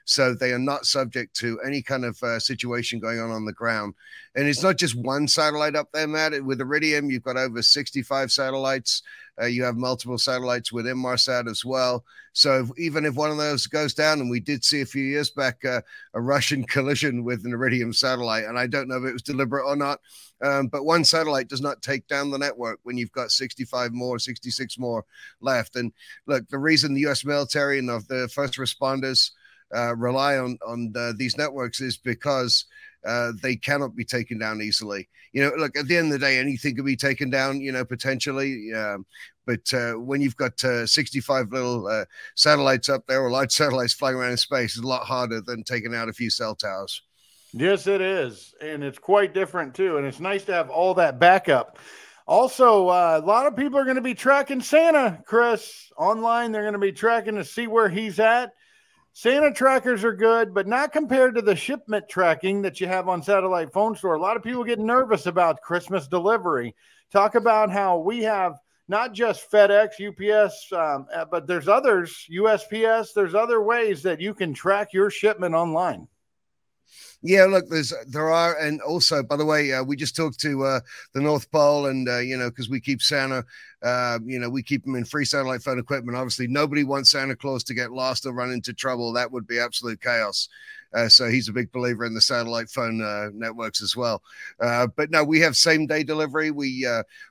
so they are not subject to any kind of uh, situation going on on the ground. And it's not just one satellite up there, Matt. With Iridium, you've got over 65 satellites. Uh, you have multiple satellites with Inmarsat as well. So if, even if one of those goes down, and we did see a few years back uh, a Russian collision with an Iridium satellite, and I don't know if it was deliberate or not, um, but one satellite does not take down the network when you've got 65 more, 66 more left. And look, the reason the U.S. military and the, the first responders uh, rely on on uh, these networks is because uh, they cannot be taken down easily. You know, look at the end of the day, anything can be taken down. You know, potentially. Um, but uh, when you've got uh, 65 little uh, satellites up there or large satellites flying around in space, it's a lot harder than taking out a few cell towers. Yes, it is. And it's quite different too. And it's nice to have all that backup. Also, uh, a lot of people are going to be tracking Santa, Chris, online. They're going to be tracking to see where he's at. Santa trackers are good, but not compared to the shipment tracking that you have on satellite phone store. A lot of people get nervous about Christmas delivery. Talk about how we have not just FedEx, UPS, um, uh, but there's others, USPS, there's other ways that you can track your shipment online. Yeah, look, there's there are, and also, by the way, uh, we just talked to uh, the North Pole, and uh, you know, because we keep Santa, uh, you know, we keep them in free satellite phone equipment. Obviously, nobody wants Santa Claus to get lost or run into trouble. That would be absolute chaos. Uh, so he's a big believer in the satellite phone uh, networks as well. but no, we have same day delivery. We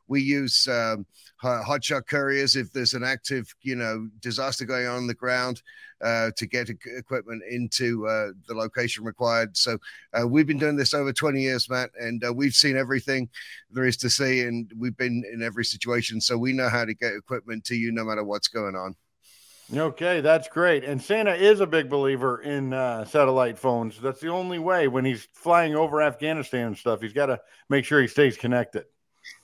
we use. Um, hotshot couriers if there's an active, you know, disaster going on on the ground uh, to get equipment into uh, the location required. So uh, we've been doing this over 20 years, Matt, and uh, we've seen everything there is to see, and we've been in every situation. So we know how to get equipment to you no matter what's going on. Okay, that's great. And Santa is a big believer in uh, satellite phones. That's the only way when he's flying over Afghanistan and stuff. He's got to make sure he stays connected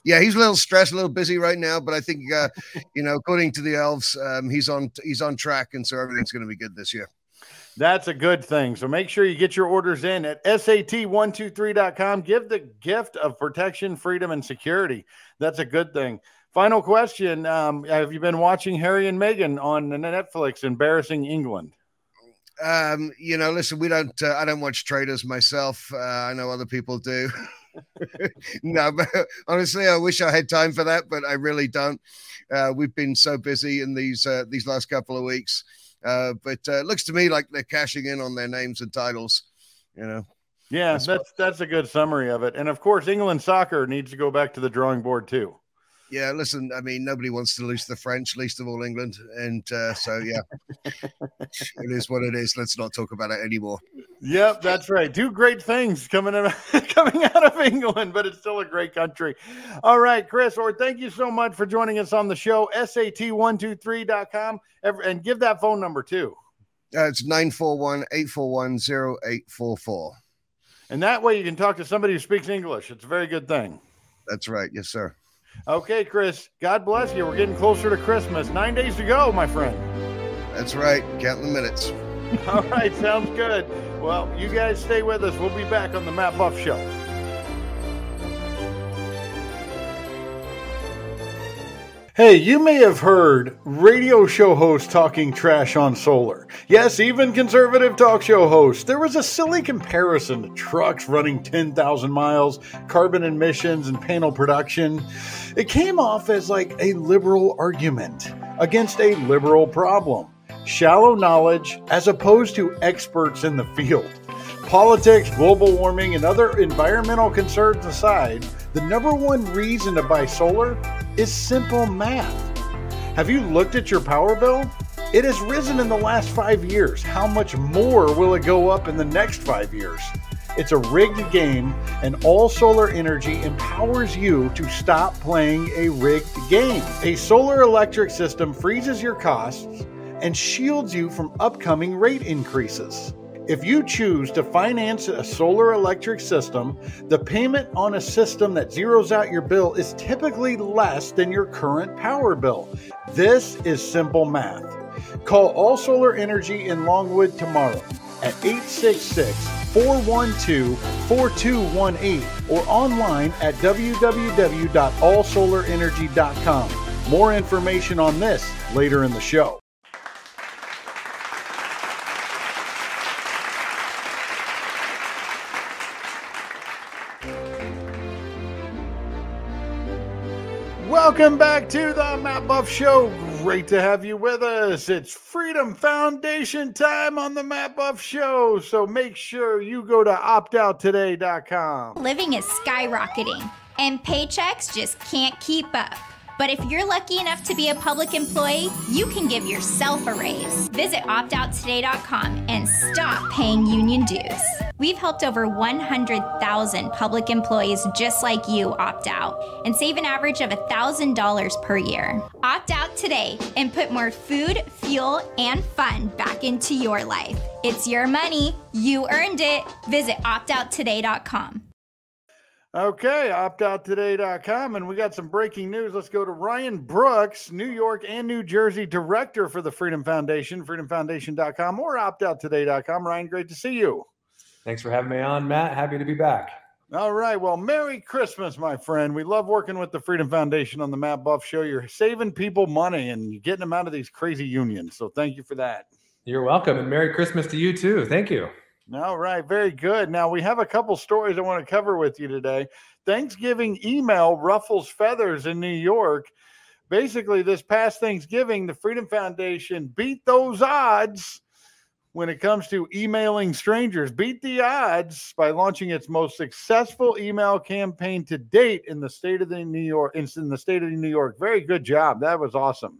yeah, he's a little stressed, a little busy right now, but I think uh, you know, according to the elves, um, he's on he's on track, and so everything's going to be good this year. That's a good thing. So make sure you get your orders in at sat123.com. Give the gift of protection, freedom, and security. That's a good thing. Final question: um, Have you been watching Harry and Meghan on Netflix, embarrassing England? Um, you know, listen, we don't. Uh, I don't watch traders myself. Uh, I know other people do. no, but honestly, I wish I had time for that, but I really don't. Uh, we've been so busy in these uh, these last couple of weeks, uh, but uh, it looks to me like they're cashing in on their names and titles. You know. Yeah, that's that's, that's a good summary of it. And of course, England soccer needs to go back to the drawing board too. Yeah, listen, I mean, nobody wants to lose the French, least of all England. And uh, so, yeah, it is what it is. Let's not talk about it anymore. Yep, that's right. Two great things coming out, coming out of England, but it's still a great country. All right, Chris, Hoar thank you so much for joining us on the show. SAT123.com and give that phone number too. Uh, it's 941 841 0844. And that way you can talk to somebody who speaks English. It's a very good thing. That's right. Yes, sir. Okay, Chris. God bless you. We're getting closer to Christmas. Nine days to go, my friend. That's right. Counting the minutes. All right, sounds good. Well, you guys stay with us. We'll be back on the Matt Buff Show. Hey, you may have heard radio show hosts talking trash on solar. Yes, even conservative talk show hosts. There was a silly comparison to trucks running 10,000 miles, carbon emissions, and panel production. It came off as like a liberal argument against a liberal problem. Shallow knowledge as opposed to experts in the field. Politics, global warming, and other environmental concerns aside, the number one reason to buy solar is simple math. Have you looked at your power bill? It has risen in the last five years. How much more will it go up in the next five years? It's a rigged game, and all solar energy empowers you to stop playing a rigged game. A solar electric system freezes your costs and shields you from upcoming rate increases. If you choose to finance a solar electric system, the payment on a system that zeroes out your bill is typically less than your current power bill. This is simple math. Call All Solar Energy in Longwood tomorrow at 866 412 4218 or online at www.allsolarenergy.com. More information on this later in the show. Welcome back to the Matt Buff Show. Great to have you with us. It's Freedom Foundation time on the Matt Buff Show. So make sure you go to optouttoday.com. Living is skyrocketing, and paychecks just can't keep up. But if you're lucky enough to be a public employee, you can give yourself a raise. Visit optouttoday.com and stop paying union dues. We've helped over 100,000 public employees just like you opt out and save an average of $1,000 per year. Opt out today and put more food, fuel, and fun back into your life. It's your money. You earned it. Visit optouttoday.com. Okay, optouttoday.com. And we got some breaking news. Let's go to Ryan Brooks, New York and New Jersey director for the Freedom Foundation, freedomfoundation.com or optouttoday.com. Ryan, great to see you. Thanks for having me on, Matt. Happy to be back. All right. Well, Merry Christmas, my friend. We love working with the Freedom Foundation on the Matt Buff Show. You're saving people money and you're getting them out of these crazy unions. So thank you for that. You're welcome. And Merry Christmas to you, too. Thank you. All right, very good. Now we have a couple stories I want to cover with you today. Thanksgiving email ruffles feathers in New York. Basically, this past Thanksgiving, the Freedom Foundation beat those odds when it comes to emailing strangers. Beat the odds by launching its most successful email campaign to date in the state of the New York in the state of New York. Very good job. That was awesome.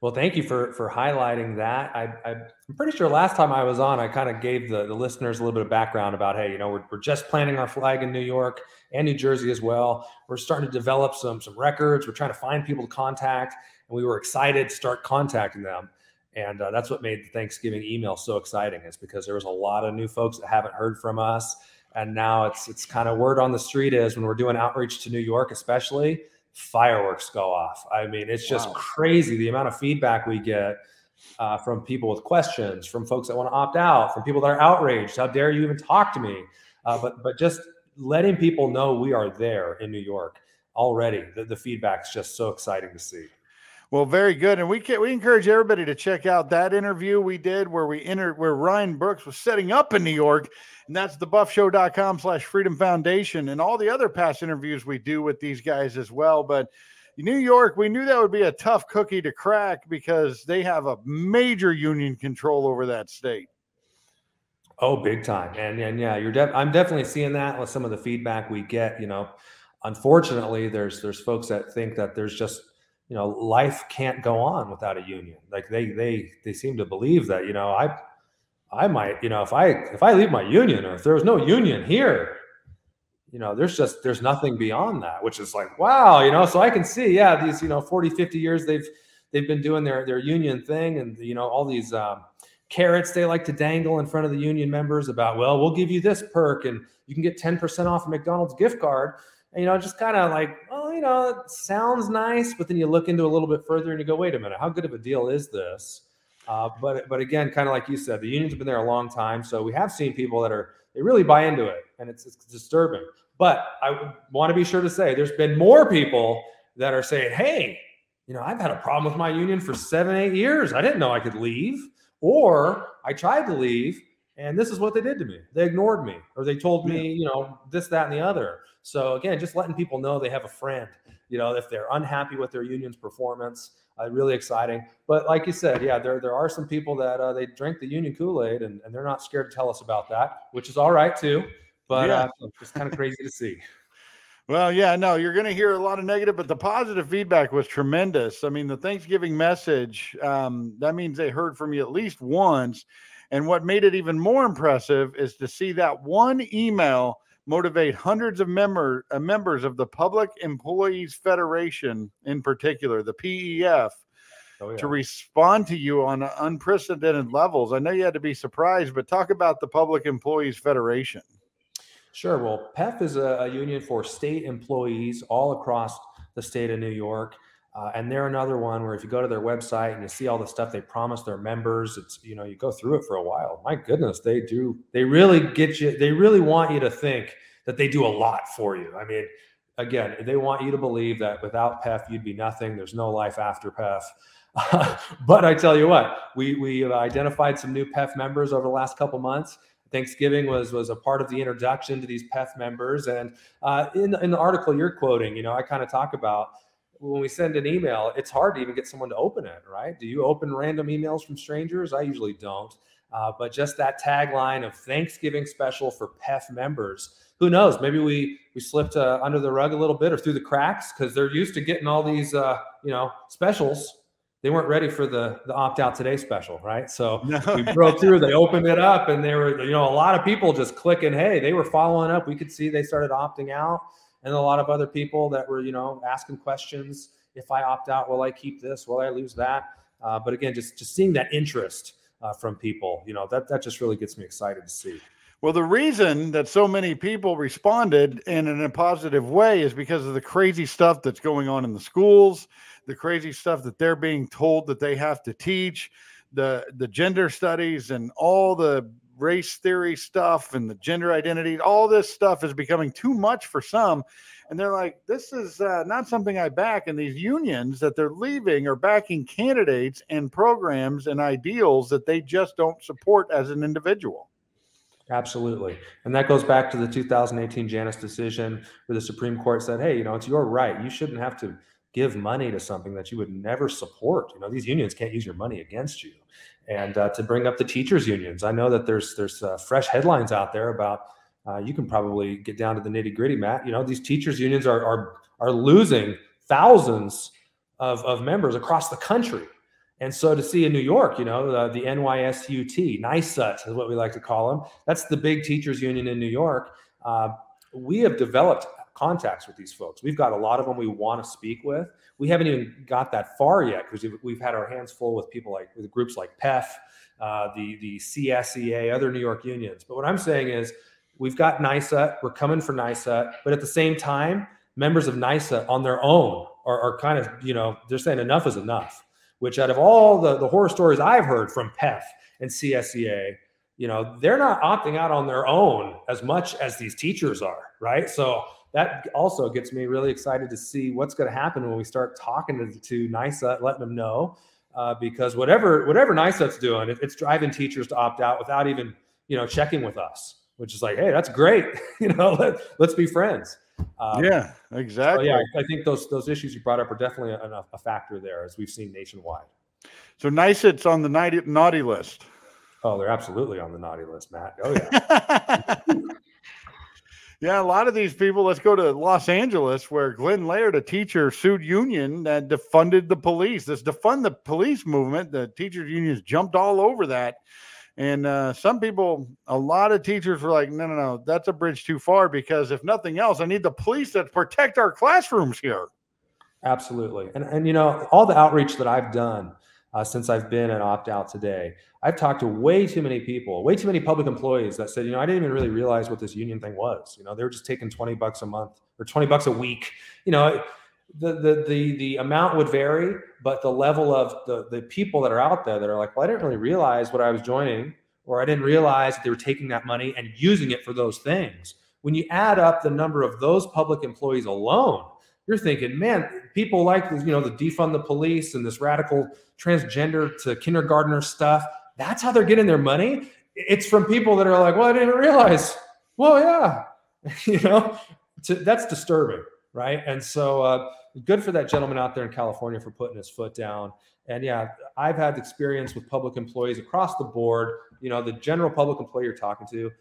Well, thank you for for highlighting that. I, I, am pretty sure last time I was on, I kind of gave the, the listeners a little bit of background about, hey, you know, we're, we're just planting our flag in New York and New Jersey as well. We're starting to develop some some records. We're trying to find people to contact, and we were excited to start contacting them. And uh, that's what made the Thanksgiving email so exciting, is because there was a lot of new folks that haven't heard from us, and now it's it's kind of word on the street is when we're doing outreach to New York, especially fireworks go off. I mean, it's just wow. crazy the amount of feedback we get uh, from people with questions, from folks that want to opt out, from people that are outraged. How dare you even talk to me? Uh, but but just letting people know we are there in New York already. The, the feedback is just so exciting to see. Well, very good, and we can, we encourage everybody to check out that interview we did where we entered where Ryan Brooks was setting up in New York, and that's thebuffshow.com slash Freedom Foundation, and all the other past interviews we do with these guys as well. But New York, we knew that would be a tough cookie to crack because they have a major union control over that state. Oh, big time, and and yeah, you're. Def- I'm definitely seeing that with some of the feedback we get. You know, unfortunately, there's there's folks that think that there's just you know life can't go on without a union. Like they they they seem to believe that you know i i might you know if i if i leave my union or if there was no union here you know there's just there's nothing beyond that which is like wow you know so i can see yeah these you know 40 50 years they've they've been doing their their union thing and you know all these um, carrots they like to dangle in front of the union members about well we'll give you this perk and you can get 10% off a mcdonald's gift card you know just kind of like you know, it sounds nice, but then you look into a little bit further and you go, wait a minute, how good of a deal is this? Uh, but but again, kind of like you said, the union's been there a long time, so we have seen people that are they really buy into it, and it's, it's disturbing. But I want to be sure to say there's been more people that are saying, hey, you know, I've had a problem with my union for seven, eight years. I didn't know I could leave, or I tried to leave, and this is what they did to me. They ignored me, or they told me, you know, this, that, and the other. So again, just letting people know they have a friend. You know, if they're unhappy with their union's performance, uh, really exciting. But like you said, yeah, there there are some people that uh, they drink the union Kool Aid and, and they're not scared to tell us about that, which is all right too. But yeah. uh, it's kind of crazy to see. Well, yeah, no, you're going to hear a lot of negative, but the positive feedback was tremendous. I mean, the Thanksgiving message, um, that means they heard from you at least once. And what made it even more impressive is to see that one email motivate hundreds of member, uh, members of the Public Employees Federation, in particular, the PEF, oh, yeah. to respond to you on unprecedented levels. I know you had to be surprised, but talk about the Public Employees Federation. Sure. Well, PEF is a, a union for state employees all across the state of New York. Uh, and they're another one where if you go to their website and you see all the stuff they promise their members, it's you know you go through it for a while. My goodness, they do. They really get you. They really want you to think that they do a lot for you. I mean, again, they want you to believe that without PEF you'd be nothing. There's no life after PEF. but I tell you what, we we identified some new PEF members over the last couple months. Thanksgiving was was a part of the introduction to these PEF members, and uh, in in the article you're quoting, you know, I kind of talk about when we send an email, it's hard to even get someone to open it, right? Do you open random emails from strangers? I usually don't. Uh, but just that tagline of Thanksgiving special for PEF members. Who knows? Maybe we we slipped uh, under the rug a little bit or through the cracks because they're used to getting all these uh, you know specials. They weren't ready for the the opt out today special, right? So No. we broke through. They opened it up, and there were you know a lot of people just clicking. Hey, they were following up. We could see they started opting out, and a lot of other people that were you know asking questions. If I opt out, will I keep this? Will I lose that? Uh, but again, just just seeing that interest uh, from people, you know, that that just really gets me excited to see. Well, the reason that so many people responded in, in a positive way is because of the crazy stuff that's going on in the schools, the crazy stuff that they're being told that they have to teach, the the gender studies and all the race theory stuff and the gender identity, all this stuff is becoming too much for some. And they're like, this is uh, not something I back. And these unions that they're leaving are backing candidates and programs and ideals that they just don't support as an individual. Absolutely. And that goes back to the 2018 Janus decision where the Supreme Court said, hey, you know, it's your right. You shouldn't have to give money to something that you would never support. You know, these unions can't use your money against you. And uh, to bring up the teachers unions, I know that there's there's uh, fresh headlines out there about uh, you can probably get down to the nitty gritty, Matt. You know, these teachers unions are are are losing thousands of, of members across the country. And so to see in New York, you know, the, the NYSUT, NYSUT is what we like to call them. That's the big teachers union in New York. Uh, we have developed contacts with these folks. We've got a lot of them we want to speak with. We haven't even got that far yet because we've, we've had our hands full with people like with groups like PEF, uh, the the CSEA, other New York unions. But what I'm saying is we've got NYSUT. we're coming for NYSUT, but at the same time, members of NYSUT on their own are, are kind of, you know, they're saying enough is enough, which out of all the, the horror stories I've heard from PEF and CSEA, you know, they're not opting out on their own as much as these teachers are, right? So that also gets me really excited to see what's going to happen when we start talking to, to NYSUT, letting them know, uh, because whatever whatever NYSUT's doing, it, it's driving teachers to opt out without even you know checking with us, which is like, hey, that's great, you know, let, let's be friends. Um, yeah, so exactly. yeah, I think those those issues you brought up are definitely a, a factor there, as we've seen nationwide. So NYSUT's on the naughty, naughty list. Oh, they're absolutely on the naughty list, Matt. Oh yeah. yeah, a lot of these people. Let's go to Los Angeles, where Glenn Laird, a teacher, sued union that defunded the police. This defund the police movement, the teachers unions jumped all over that. And uh, some people, a lot of teachers were like, no, no, no, that's a bridge too far because if nothing else, I need the police that protect our classrooms here. Absolutely. And, and you know, all the outreach that I've done uh, since I've been an opt out today, I've talked to way too many people, way too many public employees that said, you know, I didn't even really realize what this union thing was. You know, they were just taking 20 bucks a month or 20 bucks a week. You know, the, the, the, the amount would vary, but the level of the, the people that are out there that are like, well, I didn't really realize what I was joining, or I didn't realize that they were taking that money and using it for those things. When you add up the number of those public employees alone, you're thinking, man, people like you know the defund the police and this radical transgender to kindergartner stuff. That's how they're getting their money. It's from people that are like, well, I didn't realize. Well, yeah, you know, to, that's disturbing, right? And so, uh, good for that gentleman out there in California for putting his foot down. And yeah, I've had experience with public employees across the board. You know, the general public employee you're talking to,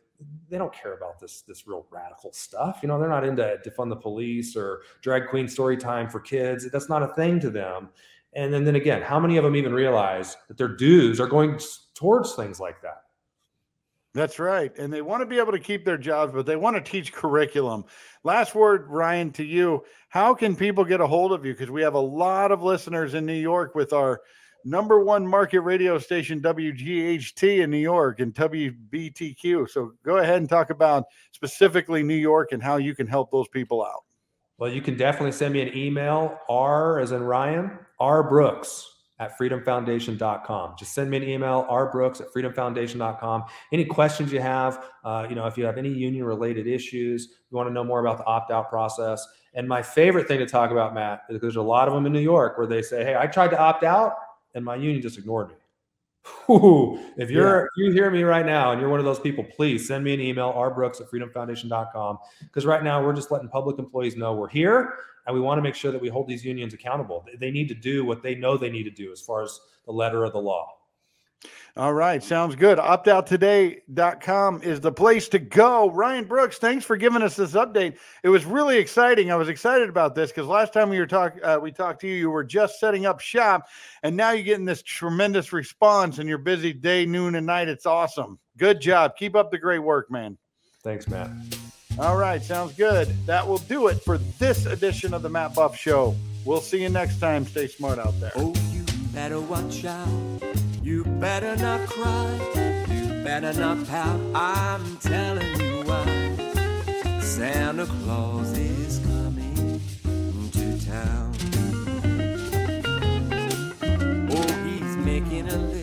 they don't care about this this real radical stuff. You know, they're not into defund the police or drag queen story time for kids. That's not a thing to them. And then, then again, how many of them even realize that their dues are going towards things like that? That's right. And they want to be able to keep their jobs, but they want to teach curriculum. Last word, Ryan, to you. How can people get a hold of you? Because we have a lot of listeners in New York with our number one market radio station, WGHT in New York and WBTQ. So go ahead and talk about specifically New York and how you can help those people out. Well, you can definitely send me an email, R as in Ryan, R Brooks at freedomfoundation.com. Just send me an email, R Brooks at freedomfoundation.com. Any questions you have, uh, you know, if you have any union related issues, you want to know more about the opt out process. And my favorite thing to talk about, Matt, is there's a lot of them in New York where they say, Hey, I tried to opt out and my union just ignored me. If you're if you hear me right now and you're one of those people, please send me an email, rbrooks at freedomfoundation.com. Because right now we're just letting public employees know we're here and we want to make sure that we hold these unions accountable. They need to do what they know they need to do as far as the letter of the law. All right, sounds good. Optouttoday.com is the place to go. Ryan Brooks, thanks for giving us this update. It was really exciting. I was excited about this because last time we were talk, uh, we talked to you, you were just setting up shop, and now you're getting this tremendous response in your busy day, noon, and night. It's awesome. Good job. Keep up the great work, man. Thanks, Matt. All right, sounds good. That will do it for this edition of the Matt Buff Show. We'll see you next time. Stay smart out there. Oh, you better watch out. You better not cry, you better not pout. I'm telling you why. Santa Claus is coming to town. Oh, he's making a